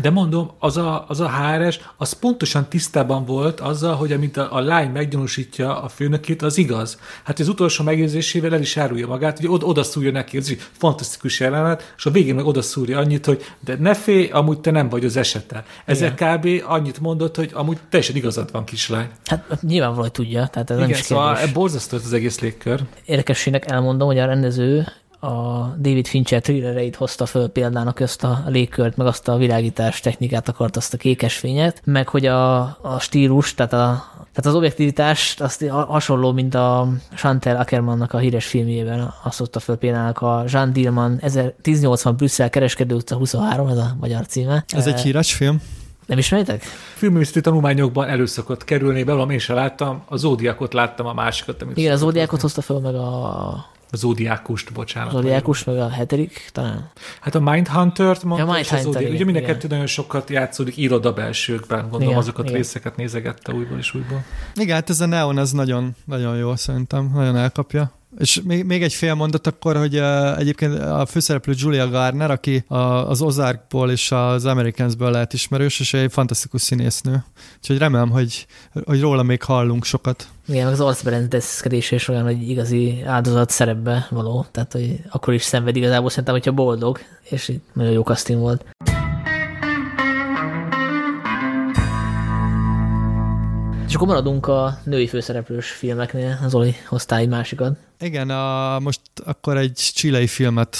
B: De mondom, az a, az a háres, az pontosan tisztában volt azzal, hogy amit a, a lány meggyanúsítja a főnökét, az igaz. Hát az utolsó megjegyzésével el is árulja magát, hogy oda, oda szúrja neki, ez egy fantasztikus jelenet, és a végén meg oda szúrja annyit, hogy de ne félj, amúgy te nem vagy az esete. Ezzel Igen. kb. annyit mondott, hogy amúgy teljesen igazad van, kislány.
A: Hát nyilvánvalóan tudja, tehát ez
B: Igen,
A: nem is
B: szóval kérdés. borzasztó az egész légkör.
A: Érdekességnek elmondom, hogy a rendező a David Fincher thrillereit hozta föl példának ezt a légkört, meg azt a világítás technikát akart, azt a kékes fényet, meg hogy a, a stílus, tehát a, tehát az objektivitást azt hasonló, mint a Chantal Ackermannnak a híres filmjében, azt hozta föl például a Jean Dillman 1080 Brüsszel kereskedő utca 23, ez a magyar címe.
C: Ez egy híres film?
A: Nem ismeritek?
B: Filmművészeti tanulmányokban előszokott kerülni, belőlem én sem láttam, a Zódiakot láttam, a másikat.
A: Amit Igen, a Zódiakot hozta fel meg a
B: a Zódiákust, bocsánat.
A: A Zódiákust, meg a hetedik talán?
B: Hát a Mindhunter-t mondta, ja, Mindhunter, Ugye mind a kettő nagyon sokat játszódik iroda belsőkben, gondolom igen, azokat igen. részeket nézegette újból és újból.
C: Igen, hát ez a Neon, ez nagyon, nagyon jó szerintem, nagyon elkapja. És még, még egy fél mondat akkor, hogy uh, egyébként a főszereplő Julia Garner, aki a, az Ozarkból és az Americansből lehet ismerős, és egy fantasztikus színésznő. Úgyhogy remélem, hogy, hogy róla még hallunk sokat.
A: Igen, az arcberendezkedés is olyan, hogy igazi áldozat szerepbe való, tehát hogy akkor is szenved igazából szerintem, hogyha boldog, és nagyon jó casting volt. És akkor maradunk a női főszereplős filmeknél, az Oli hoztál egy másikat.
C: Igen, a, most akkor egy csilei filmet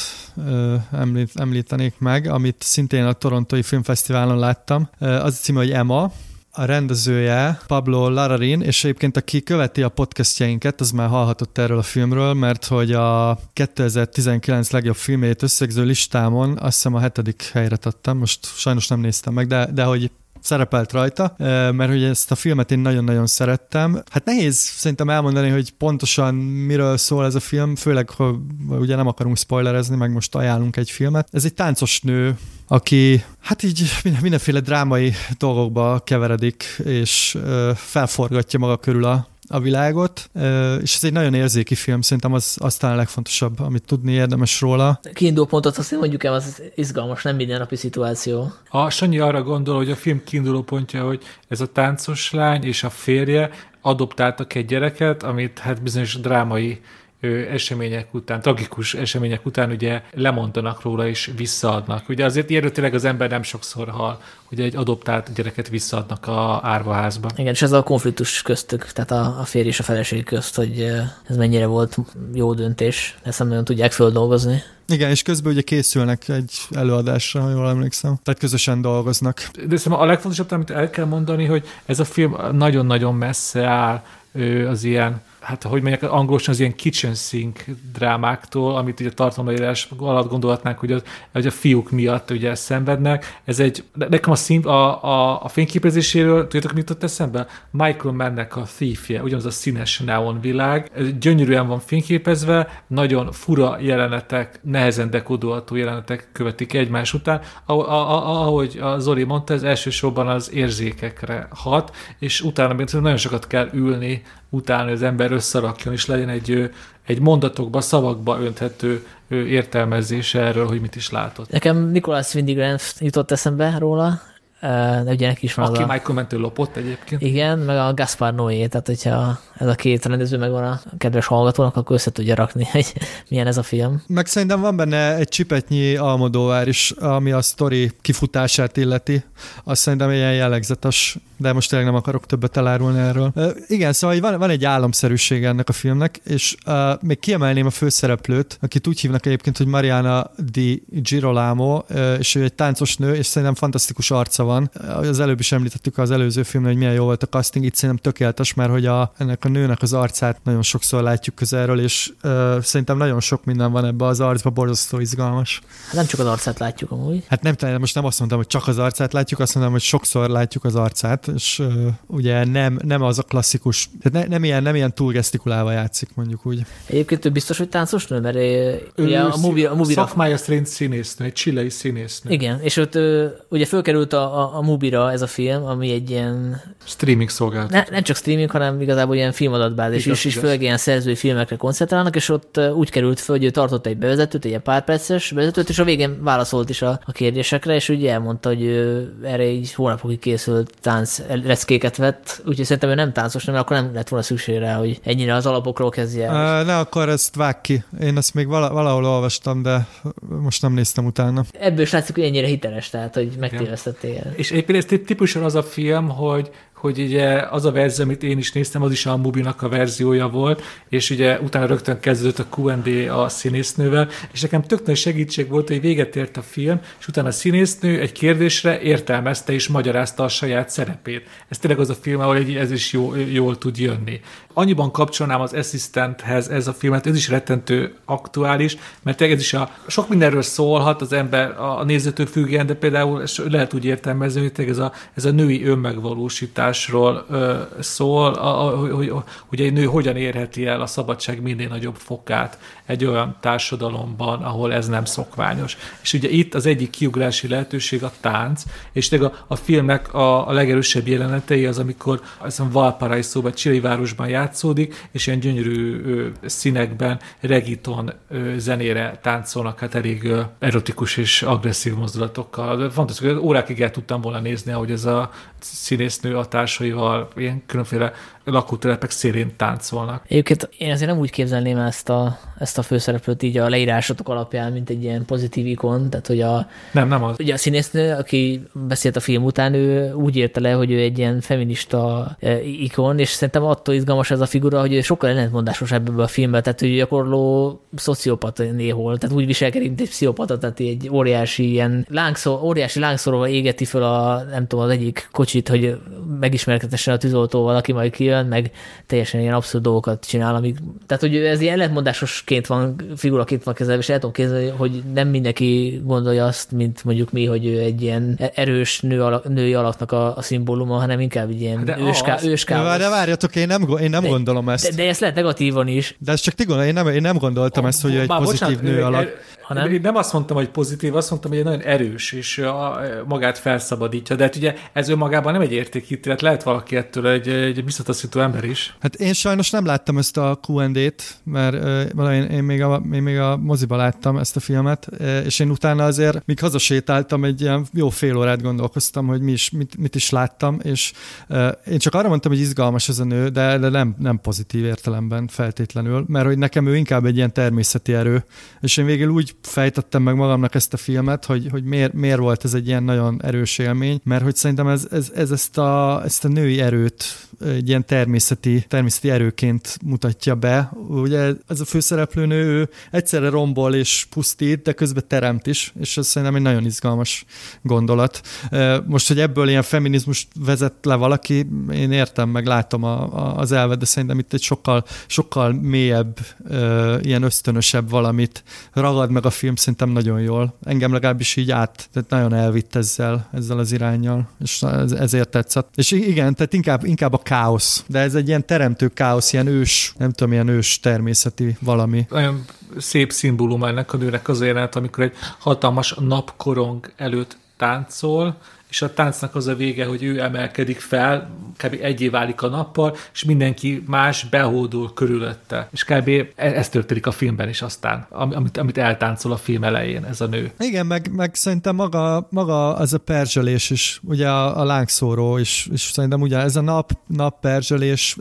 C: ö, említ, említenék meg, amit szintén a Torontói Filmfesztiválon láttam. Az a címe, hogy Emma, a rendezője Pablo Lararin, és egyébként aki követi a podcastjainket, az már hallhatott erről a filmről, mert hogy a 2019 legjobb filmjét összegző listámon azt hiszem a hetedik helyre tettem, most sajnos nem néztem meg, de, de hogy szerepelt rajta, mert hogy ezt a filmet én nagyon-nagyon szerettem. Hát nehéz szerintem elmondani, hogy pontosan miről szól ez a film, főleg, ha ugye nem akarunk spoilerezni, meg most ajánlunk egy filmet. Ez egy táncos nő, aki hát így mindenféle drámai dolgokba keveredik, és felforgatja maga körül a a világot, és ez egy nagyon érzéki film, szerintem az aztán a legfontosabb, amit tudni érdemes róla.
A: Kiinduló pontot azt mondjuk el, az izgalmas, nem mindennapi szituáció.
B: A Sanyi arra gondol, hogy a film kiinduló pontja, hogy ez a táncos lány és a férje adoptáltak egy gyereket, amit hát bizonyos drámai események után, tragikus események után ugye lemondanak róla és visszaadnak. Ugye azért ilyenről tényleg az ember nem sokszor hal, hogy egy adoptált gyereket visszaadnak a árvaházba.
A: Igen, és ez a konfliktus köztük, tehát a, a férj és a feleség közt, hogy ez mennyire volt jó döntés, ezt nem nagyon tudják földolgozni.
C: Igen, és közben ugye készülnek egy előadásra, ha jól emlékszem. Tehát közösen dolgoznak.
B: De szerintem a legfontosabb, amit el kell mondani, hogy ez a film nagyon-nagyon messze áll az ilyen hát hogy mondják, angolosan az ilyen kitchen sink drámáktól, amit ugye a tartalomleírás alatt gondolhatnánk, hogy, az, hogy a fiúk miatt ugye szenvednek. Ez egy, nekem a, szín, a, a, a fényképezéséről, tudjátok, mit ott eszembe? Michael Mannnek a Thiefje, ugyanaz a színes neon világ, ez gyönyörűen van fényképezve, nagyon fura jelenetek, nehezen dekodolható jelenetek követik egymás után. Ahogy a Zori mondta, ez elsősorban az érzékekre hat, és utána nagyon sokat kell ülni, utána az ember összerakjon, és legyen egy, egy mondatokba, szavakba önthető értelmezése erről, hogy mit is látott.
A: Nekem Nikolás Windigren jutott eszembe róla, de ugye neki is van
B: Aki a... Michael Mentő lopott egyébként.
A: Igen, meg a Gaspar Noé, tehát hogyha ez a két rendező megvan a kedves hallgatónak, akkor össze tudja rakni, hogy milyen ez a film.
C: Meg szerintem van benne egy csipetnyi Almodóvár is, ami a sztori kifutását illeti. Azt szerintem ilyen jellegzetes de most tényleg nem akarok többet elárulni erről. Uh, igen, szóval van, van egy álomszerűség ennek a filmnek, és uh, még kiemelném a főszereplőt, akit úgy hívnak egyébként, hogy Mariana di Girolamo, uh, és ő egy táncos nő, és szerintem fantasztikus arca van. Az előbb is említettük az előző filmben, hogy milyen jó volt a casting, itt szerintem tökéletes, mert hogy a, ennek a nőnek az arcát nagyon sokszor látjuk közelről, és uh, szerintem nagyon sok minden van ebbe az arcba, borzasztó izgalmas.
A: Hát nem csak az arcát látjuk amúgy.
C: Hát nem, most nem azt mondtam, hogy csak az arcát látjuk, azt mondtam, hogy sokszor látjuk az arcát, és uh, ugye nem, nem az a klasszikus, tehát ne, nem, ilyen, nem ilyen túl gesztikulálva játszik, mondjuk úgy.
A: Egyébként ő biztos, hogy táncos nő, mert ő, ugye a movie, a movie
B: Szakmája szerint színésznő, egy csilei színésznő.
A: Igen, és ott ugye fölkerült a, a, a movie ez a film, ami egy ilyen...
B: Streaming szolgáltató.
A: Ne, nem csak streaming, hanem igazából ilyen filmadatbázis is, és főleg ilyen szerzői filmekre koncentrálnak, és ott úgy került föl, hogy ő tartott egy bevezetőt, egy pár perces bevezetőt, és a végén válaszolt is a, a kérdésekre, és ugye elmondta, hogy ő erre így hónapokig készült tánc leckéket vett, úgyhogy szerintem ő nem táncos, nem, akkor nem lett volna szükség rá, hogy ennyire az alapokról kezdje.
C: Uh, ne, akkor ezt vág ki. Én ezt még vala, valahol olvastam, de most nem néztem utána.
A: Ebből is látszik, hogy ennyire hiteles, tehát hogy megtévesztettél.
B: És egyébként ez típusan az a film, hogy hogy ugye az a verzió, amit én is néztem, az is a Mubinak a verziója volt, és ugye utána rögtön kezdődött a Q&A a színésznővel, és nekem tök nagy segítség volt, hogy véget ért a film, és utána a színésznő egy kérdésre értelmezte és magyarázta a saját szerepét. Ez tényleg az a film, ahol ez is jó, jól tud jönni. Annyiban kapcsolnám az Assistanthez ez a filmet, ez is rettentő aktuális, mert ez is a, sok mindenről szólhat az ember a, nézőtől függően, de például lehet úgy értelmezni, hogy ez a, ez a női önmegvalósítás szabadságosításról ö, szól, a, a, hogy, hogy egy nő hogyan érheti el a szabadság minél nagyobb fokát egy olyan társadalomban, ahol ez nem szokványos. És ugye itt az egyik kiugrási lehetőség a tánc, és a, a filmnek a, a legerősebb jelenetei az, amikor az a Valparaiso Csili városban játszódik, és ilyen gyönyörű színekben regiton zenére táncolnak, hát elég erotikus és agresszív mozdulatokkal. Fantasztikus, órákig el tudtam volna nézni, hogy ez a színésznő a társaival ilyen különféle lakótelepek szélén táncolnak.
A: Egyébként én azért nem úgy képzelném ezt a, ezt a főszereplőt így a leírásatok alapján, mint egy ilyen pozitív ikon, tehát hogy a,
B: nem, nem az.
A: Ugye a színésznő, aki beszélt a film után, ő úgy érte le, hogy ő egy ilyen feminista e, ikon, és szerintem attól izgalmas ez a figura, hogy ő sokkal ellentmondásos ebből a filmben, tehát hogy gyakorló szociopata néhol, tehát úgy viselkedik, mint egy pszichopata, tehát egy óriási ilyen lángszor, óriási lángszóróval égeti föl a, nem tudom, az egyik kocsit, hogy megismerkedhessen a tűzoltóval, aki majd kijön, jön, meg teljesen ilyen abszurd dolgokat csinál, amik, tehát hogy ez ilyen ellentmondásosként van, figuraként van kezelve, és el tudom képzelni, hogy nem mindenki gondolja azt, mint mondjuk mi, hogy ő egy ilyen erős nő alak, női alaknak a, a szimbóluma, hanem inkább egy ilyen de őská, az, őská.
C: De várjatok, én nem, én nem de, gondolom ezt.
A: De, de ezt lehet negatívan is.
C: De ezt csak ti gondolom, én nem, én nem gondoltam oh, ezt, hogy egy pozitív bocsánat, nő alak
B: hanem... Én nem azt mondtam, hogy pozitív, azt mondtam, hogy egy nagyon erős, és a, magát felszabadítja. De hát ugye ez önmagában nem egy értékítélet, lehet valaki ettől egy, egy visszataszító ember is.
C: Hát én sajnos nem láttam ezt a Q&A-t, mert én, én, még a, én még a moziba láttam ezt a filmet, és én utána azért, míg hazasétáltam, egy ilyen jó fél órát gondolkoztam, hogy mi is, mit, mit is láttam, és én csak arra mondtam, hogy izgalmas ez a nő, de nem, nem pozitív értelemben feltétlenül, mert hogy nekem ő inkább egy ilyen természeti erő, és én végül úgy fejtettem meg magamnak ezt a filmet, hogy, hogy miért, miért volt ez egy ilyen nagyon erős élmény, mert hogy szerintem ez, ez, ez ezt, a, ezt a női erőt egy ilyen természeti, természeti erőként mutatja be. Ugye ez a főszereplőnő, ő egyszerre rombol és pusztít, de közben teremt is, és ez szerintem egy nagyon izgalmas gondolat. Most, hogy ebből ilyen feminizmus vezet le valaki, én értem, meg látom a, a, az elvet, de szerintem itt egy sokkal, sokkal mélyebb, ilyen ösztönösebb valamit ragad meg a film szerintem nagyon jól. Engem legalábbis így át, tehát nagyon elvitt ezzel, ezzel az irányjal, és ezért tetszett. És igen, tehát inkább, inkább a káosz, de ez egy ilyen teremtő káosz, ilyen ős, nem tudom, ilyen ős természeti valami.
B: Nagyon szép szimbólum ennek a nőnek az élet, amikor egy hatalmas napkorong előtt táncol, és a táncnak az a vége, hogy ő emelkedik fel, kb. egyé válik a nappal, és mindenki más behódul körülötte. És kb. E- ez történik a filmben is aztán, amit, amit eltáncol a film elején ez a nő.
C: Igen, meg, meg szerintem maga, maga az a perzselés is, ugye a, a lángszóró is, és szerintem ugye ez a nap, nap perzselés,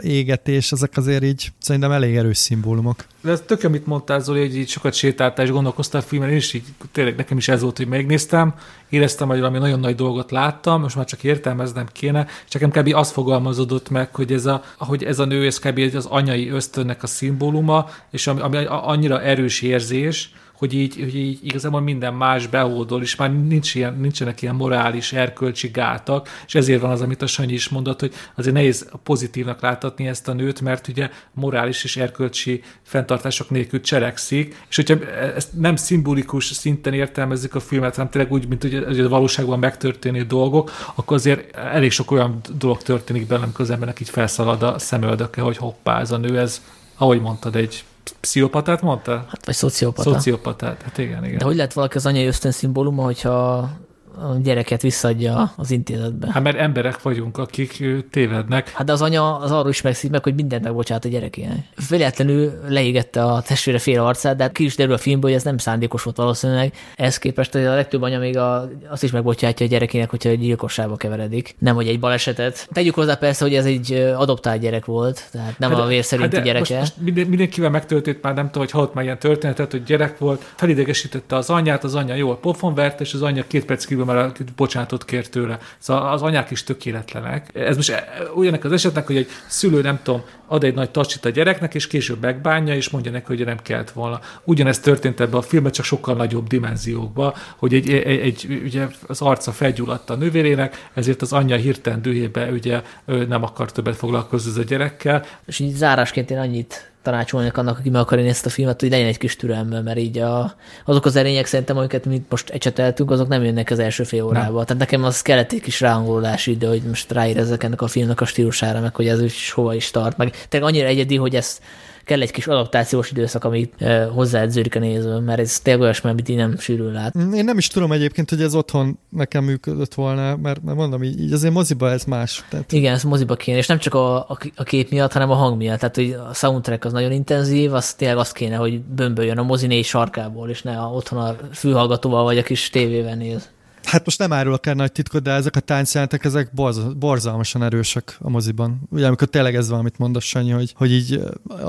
C: égetés, ezek azért így szerintem elég erős szimbólumok.
B: De ez tök, amit mondtál, Zoli, hogy így sokat sétáltál és gondolkoztál a filmen, és így tényleg nekem is ez volt, hogy megnéztem, éreztem, hogy valami nagyon nagy dolgot láttam, most már csak értelmeznem kéne, csak nekem kb. az fogalmazódott meg, hogy ez a, ahogy ez a nő, ez kb. az anyai ösztönnek a szimbóluma, és ami, ami annyira erős érzés, hogy így, hogy így igazából minden más behódol, és már nincs ilyen, nincsenek ilyen morális, erkölcsi gátak, és ezért van az, amit a Sanyi is mondott, hogy azért nehéz pozitívnak láthatni ezt a nőt, mert ugye morális és erkölcsi fenntartások nélkül cselekszik, és hogyha ezt nem szimbolikus szinten értelmezzük a filmet, hanem tényleg úgy, mint hogy a valóságban megtörténő dolgok, akkor azért elég sok olyan dolog történik benne, amikor az embernek így felszalad a szemöldöke, hogy hoppá, ez a nő, ez, ahogy mondtad, egy pszichopatát mondta?
A: Hát vagy szociopata.
B: Szociopatát, hát igen, igen.
A: De hogy lehet valaki az anyai ösztön szimbóluma, hogyha a gyereket visszadja az intézetbe.
B: Hát mert emberek vagyunk, akik tévednek.
A: Hát de az anya az arról is megszik meg, hogy mindent megbocsát a gyerekének. Véletlenül leégette a testvére fél arcát, de hát ki is derül a filmből, hogy ez nem szándékos volt valószínűleg. Ez képest hogy a legtöbb anya még a, azt is megbocsátja a gyerekének, hogyha egy gyilkosságba keveredik. Nem, hogy egy balesetet. Tegyük hozzá persze, hogy ez egy adoptált gyerek volt, tehát nem hát, a vérszerinti hát gyereke. Most,
B: most minden, mindenkivel megtörtént már, nem tudom, hogy hallott már ilyen történetet, hogy gyerek volt, felidegesítette az anyját, az anyja jól pofonvert, és az anyja két perc kívül kívül, mert bocsánatot kért tőle. Szóval az anyák is tökéletlenek. Ez most ugyanek az esetnek, hogy egy szülő, nem tudom, ad egy nagy tacsit a gyereknek, és később megbánja, és mondja neki, hogy nem kellett volna. Ugyanezt történt ebben a filmben, csak sokkal nagyobb dimenziókban, hogy egy, egy, egy ugye az arca felgyulladt a nővérének, ezért az anyja hirtelen dühébe ugye nem akar többet foglalkozni a gyerekkel.
A: És így zárásként én annyit tanácsolnak annak, aki meg akar ezt a filmet, hogy legyen egy kis türelme, mert így a, azok az erények szerintem, amiket mi most ecseteltünk, azok nem jönnek az első fél órába. Nem. Tehát nekem az kellett egy kis ráhangolási idő, hogy most ráérezek ennek a filmnek a stílusára, meg hogy ez is hova is tart. Meg tényleg annyira egyedi, hogy ezt kell egy kis adaptációs időszak, amit e, hozzáedződik a néző, mert ez tényleg olyasmi, amit így nem sűrűn lát.
C: Én nem is tudom egyébként, hogy ez otthon nekem működött volna, mert, mert mondom, így, így azért moziba ez más.
A: Tehát... Igen, ez moziba kéne, és nem csak a, a, a kép miatt, hanem a hang miatt. Tehát, hogy a soundtrack az nagyon intenzív, az tényleg azt kéne, hogy bömböljön a mozi négy sarkából, és ne a, otthon a fülhallgatóval vagy a kis tévével néz.
C: Hát most nem árulok el nagy titkot, de ezek a táncjelentek, ezek borz, borzalmasan erősek a moziban. Ugye amikor tényleg ez van, amit mondasz, Sanyi, hogy, hogy így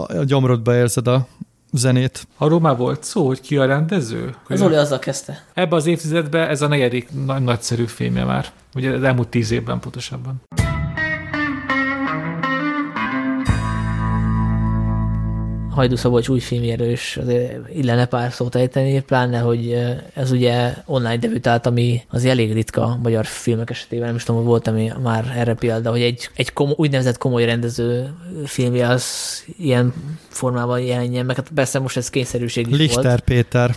C: a gyomrodba érzed a zenét.
B: Arról már volt szó, hogy ki a rendező?
A: Az Oli azzal kezdte.
B: Ebben az évtizedben ez a negyedik nagy, nagyszerű filmje már. Ugye az elmúlt tíz évben pontosabban.
A: Hajdu Szabolcs új filmjéről is azért illene pár szót ejteni, pláne, hogy ez ugye online debütált, ami az elég ritka magyar filmek esetében, nem is tudom, hogy volt ami már erre példa, hogy egy, egy komo, úgynevezett komoly rendező filmje az ilyen formában jelenjen meg. Hát persze most ez kényszerűség is
C: Lichter
A: volt.
C: Péter.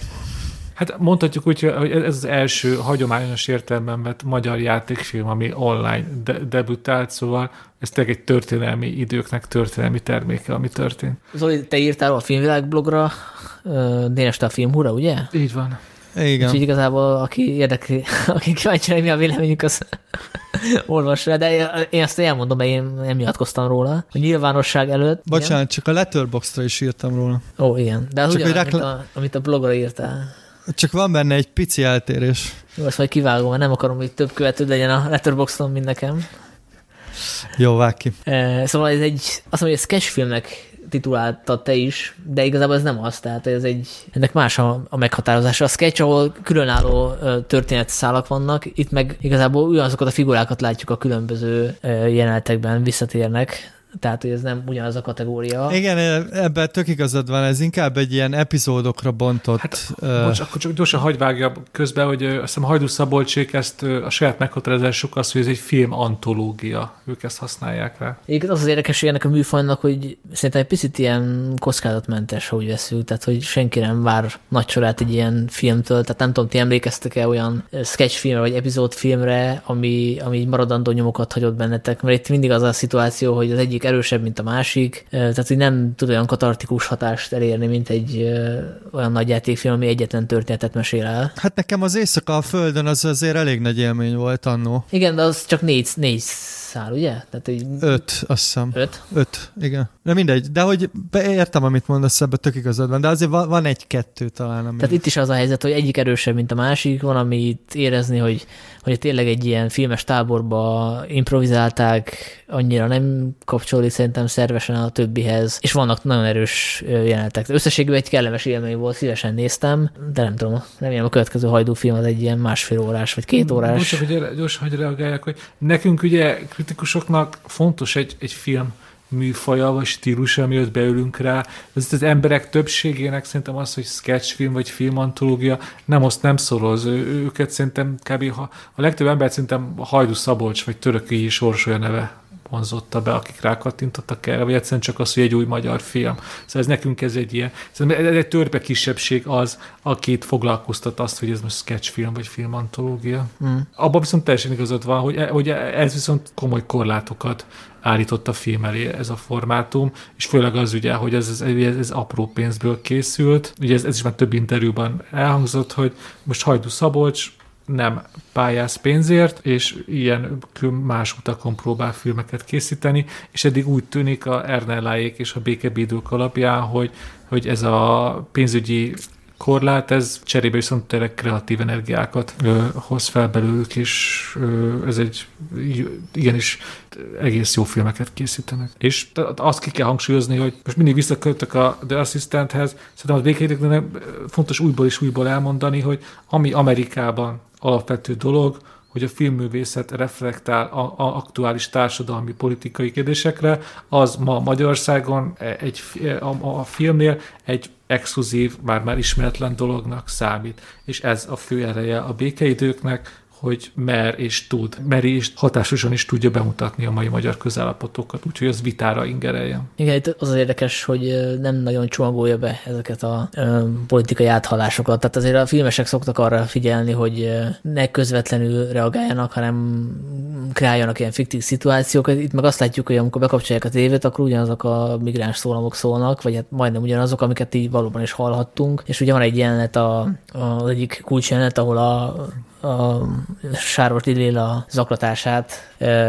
B: Hát mondhatjuk úgy, hogy ez az első hagyományos értelemben vett magyar játékfilm, ami online de- debütált, szóval ez tényleg egy történelmi időknek történelmi terméke, ami történt.
A: Zoli, te írtál a filmvilág blogra, Déneste a filmhúra, ugye?
B: Így van.
C: Igen.
A: Úgyhogy igazából, aki érdekli, aki kíváncsi, mi a véleményük, az olvassa. De én ezt elmondom, mert én nem nyilatkoztam róla. A nyilvánosság előtt.
C: Bocsánat, igen. csak a Letterboxdra is írtam róla.
A: Ó, igen. De az csak ugyan, rekl- amit, a, amit a blogra írtál.
C: Csak van benne egy pici eltérés.
A: Jó, azt majd kivágom, mert nem akarom, hogy több követő legyen a Letterboxdon, mint nekem.
C: Jó, vág ki.
A: Szóval ez egy, azt mondom, hogy egy sketchfilmnek titulálta te is, de igazából ez nem az, tehát ez egy, ennek más a, a meghatározása. A sketch, ahol különálló történetszálak vannak, itt meg igazából ugyanazokat a figurákat látjuk a különböző jelenetekben, visszatérnek, tehát hogy ez nem ugyanaz a kategória.
C: Igen, ebben tök igazad van, ez inkább egy ilyen epizódokra bontott... Hát,
B: uh... bocs, akkor csak gyorsan hagyj vágja közben, hogy azt hiszem Hajdú Szabolcsék ezt a saját meghatározásuk az, hogy ez egy film antológia, ők ezt használják rá.
A: Igen, az az érdekes, hogy ennek a műfajnak, hogy szerintem egy picit ilyen kockázatmentes, ha úgy veszünk, tehát hogy senki nem vár nagy sorát egy ilyen filmtől, tehát nem tudom, ti emlékeztek-e olyan sketchfilmre vagy epizódfilmre, ami, ami maradandó nyomokat hagyott bennetek, mert itt mindig az a szituáció, hogy az egyik egyik erősebb, mint a másik, tehát hogy nem tud olyan katartikus hatást elérni, mint egy olyan nagy játékfilm, ami egyetlen történetet mesél el.
C: Hát nekem az éjszaka a Földön az azért elég nagy élmény volt annó.
A: Igen, de az csak négy, négy szál, ugye? Tehát így
C: Öt, azt hiszem.
A: öt.
C: Öt, igen. De mindegy, de hogy értem, amit mondasz, ebben tök igazad van, de azért van, van egy-kettő talán, ami...
A: Tehát itt is az a helyzet, hogy egyik erősebb, mint a másik, van, amit érezni, hogy, hogy tényleg egy ilyen filmes táborba improvizálták, annyira nem kapcsolódik szerintem szervesen a többihez, és vannak nagyon erős jelenetek. Összességében egy kellemes élmény volt, szívesen néztem, de nem tudom, remélem a következő hajdú film az egy ilyen másfél órás, vagy két órás.
B: Most csak, hogy gyorsan, hogy reagáljak, hogy nekünk ugye kritikusoknak fontos egy, egy film műfaja vagy stílusa, mielőtt beülünk rá. Ez az emberek többségének szerintem az, hogy sketchfilm vagy filmantológia nem azt nem szoroz. Őket szerintem kb. Ha, a legtöbb ember szerintem Hajdu Szabolcs vagy Törökői Sorsolya neve vonzotta be, akik rákattintottak erre, vagy egyszerűen csak az, hogy egy új magyar film. Szóval ez nekünk ez egy ilyen, szerintem ez egy törpe kisebbség az, akit foglalkoztat azt, hogy ez most sketchfilm vagy filmantológia.
A: Mm.
B: Abban viszont teljesen igazad van, hogy, hogy ez viszont komoly korlátokat állított a film elé ez a formátum, és főleg az ugye, hogy ez, ez, ez, ez apró pénzből készült. Ugye ez, ez is már több interjúban elhangzott, hogy most Hajdu Szabolcs nem pályáz pénzért, és ilyen más utakon próbál filmeket készíteni, és eddig úgy tűnik a Ernelláék és a békebídők alapján, hogy, hogy ez a pénzügyi korlát, ez cserébe viszont tényleg kreatív energiákat ö, hoz fel belőlük, és ö, ez egy igenis egész jó filmeket készítenek. És azt ki kell hangsúlyozni, hogy most mindig visszaköltök a The Assistanthez, szerintem az békérdeknek fontos újból és újból elmondani, hogy ami Amerikában alapvető dolog, hogy a filmművészet reflektál a, a aktuális társadalmi politikai kérdésekre, az ma Magyarországon egy, a, a filmnél egy exkluzív, már már ismeretlen dolognak számít. És ez a fő ereje a békeidőknek, hogy mer és tud, meri és hatásosan is tudja bemutatni a mai magyar közállapotokat, úgyhogy az vitára ingereljen.
A: Igen, itt az az érdekes, hogy nem nagyon csomagolja be ezeket a ö, politikai áthallásokat. Tehát azért a filmesek szoktak arra figyelni, hogy ne közvetlenül reagáljanak, hanem kreáljanak ilyen fiktív szituációkat. Itt meg azt látjuk, hogy amikor bekapcsolják a tévét, akkor ugyanazok a migráns szólamok szólnak, vagy hát majdnem ugyanazok, amiket így valóban is hallhattunk. És ugye van egy jelenet, a, az egyik kulcsjelenet, ahol a a Sáros Liléla zaklatását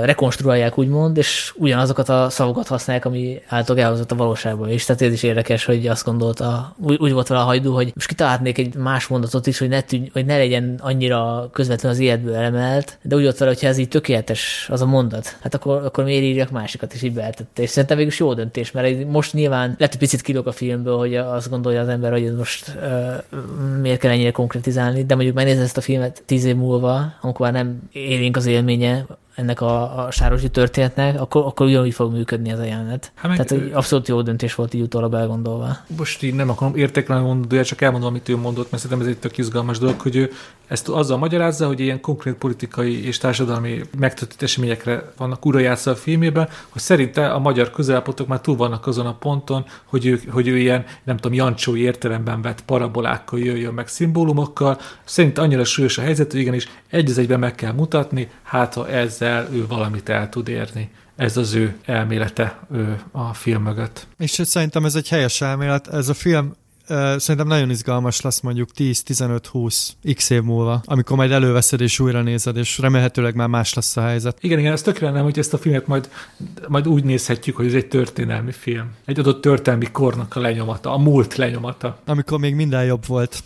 A: rekonstruálják, úgymond, és ugyanazokat a szavakat használják, ami által elhozott a valóságban is. Tehát ez is érdekes, hogy azt gondolta, úgy, volt vele a hajdú, hogy most kitalálhatnék egy más mondatot is, hogy ne, tűnj, hogy ne legyen annyira közvetlen az életből elemelt, de úgy volt vele, hogyha ez így tökéletes az a mondat, hát akkor, akkor miért írjak másikat, is így beeltette. És szerintem végül jó döntés, mert most nyilván lehet, hogy picit kilóg a filmből, hogy azt gondolja az ember, hogy ez most uh, miért kell ennyire konkretizálni, de mondjuk megnézni ezt a filmet tíz év múlva, amikor már nem élénk az élménye ennek a, a sárosi történetnek, akkor, akkor ugyanúgy fog működni ez a jelenet.
B: Hát meg-
A: Tehát hogy abszolút jó döntés volt így utólag elgondolva.
B: most így nem akarom értékelni mondani, de csak elmondom, amit ő mondott, mert szerintem ez egy tök izgalmas dolog, hogy ő ezt azzal magyarázza, hogy ilyen konkrét politikai és társadalmi megtörtént eseményekre vannak urajátszva a filmében, hogy szerinte a magyar közelállapotok már túl vannak azon a ponton, hogy ő, hogy ő ilyen, nem tudom, jancsói értelemben vett parabolákkal jöjjön meg szimbólumokkal. Szerint annyira súlyos a helyzet, hogy igenis egy egyben meg kell mutatni, hát ha ezzel ő valamit el tud érni. Ez az ő elmélete ő a film mögött.
C: És szerintem ez egy helyes elmélet. Ez a film szerintem nagyon izgalmas lesz mondjuk 10-15-20 x év múlva, amikor majd előveszed és újra nézed, és remélhetőleg már más lesz a helyzet.
B: Igen, igen, ez tökéletes, nem, hogy ezt a filmet majd, majd úgy nézhetjük, hogy ez egy történelmi film. Egy adott történelmi kornak a lenyomata, a múlt lenyomata.
C: Amikor még minden jobb volt.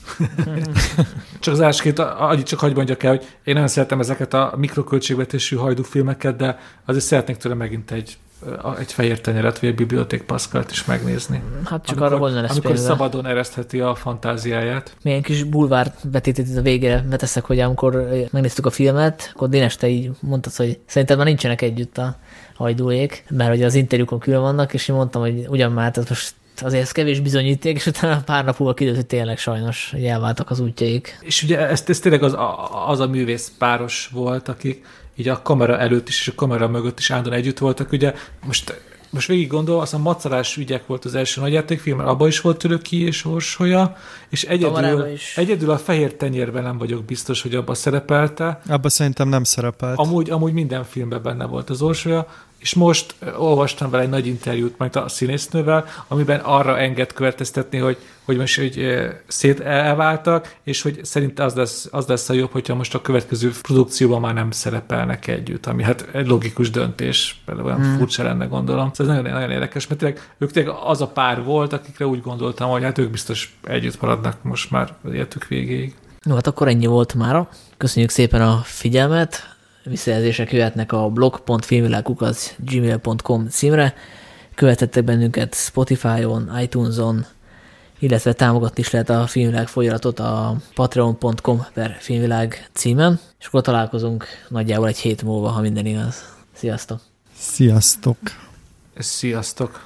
B: Csak az elsőként, annyit csak hagyj mondjak el, hogy én nagyon szeretem ezeket a mikroköltségvetésű hajdú filmeket, de azért szeretnék tőle megint egy, egy fehér tenyeret, vagy egy biblioték Pascalt is megnézni.
A: Hát csak arra volna lesz
B: amikor
A: példa.
B: szabadon eresztheti a fantáziáját.
A: Milyen kis bulvár betétét a végére beteszek, hogy amikor megnéztük a filmet, akkor Dénes, te így mondtad, hogy szerinted már nincsenek együtt a hajdúék, mert hogy az interjúkon külön vannak, és én mondtam, hogy ugyan már, tehát most azért ez kevés bizonyíték, és utána pár nap múlva kiderült, hogy tényleg sajnos elváltak az útjaik.
B: És ugye ez, ez tényleg az a, az a művész páros volt, akik így a kamera előtt is, és a kamera mögött is állandóan együtt voltak. Ugye most most végig gondol, azt a macerás ügyek volt az első nagyjátékfilm, mert abban is volt Töröki és Orsolya, és egyedül, egyedül a fehér tenyérben nem vagyok biztos, hogy abban szerepelte.
C: Abba szerintem nem szerepelt.
B: Amúgy, amúgy minden filmben benne volt az Orsolya, és most olvastam vele egy nagy interjút majd a színésznővel, amiben arra enged következtetni, hogy, hogy most hogy szét elváltak, és hogy szerint az lesz, az lesz a jobb, hogyha most a következő produkcióban már nem szerepelnek együtt, ami hát egy logikus döntés, például olyan hmm. furcsa lenne gondolom. Szóval ez nagyon, nagyon érdekes, mert tényleg, ők tényleg az a pár volt, akikre úgy gondoltam, hogy hát ők biztos együtt maradnak most már életük végéig.
A: No, hát akkor ennyi volt már. Köszönjük szépen a figyelmet. Visszajelzések jöhetnek a blog.filmvilágkukac.gmail.com címre. Követettek bennünket Spotify-on, iTunes-on, illetve támogatni is lehet a Filmvilág folyamatot a patreon.com per filmvilág címen, és akkor találkozunk nagyjából egy hét múlva, ha minden igaz. Sziasztok!
C: Sziasztok!
B: Sziasztok!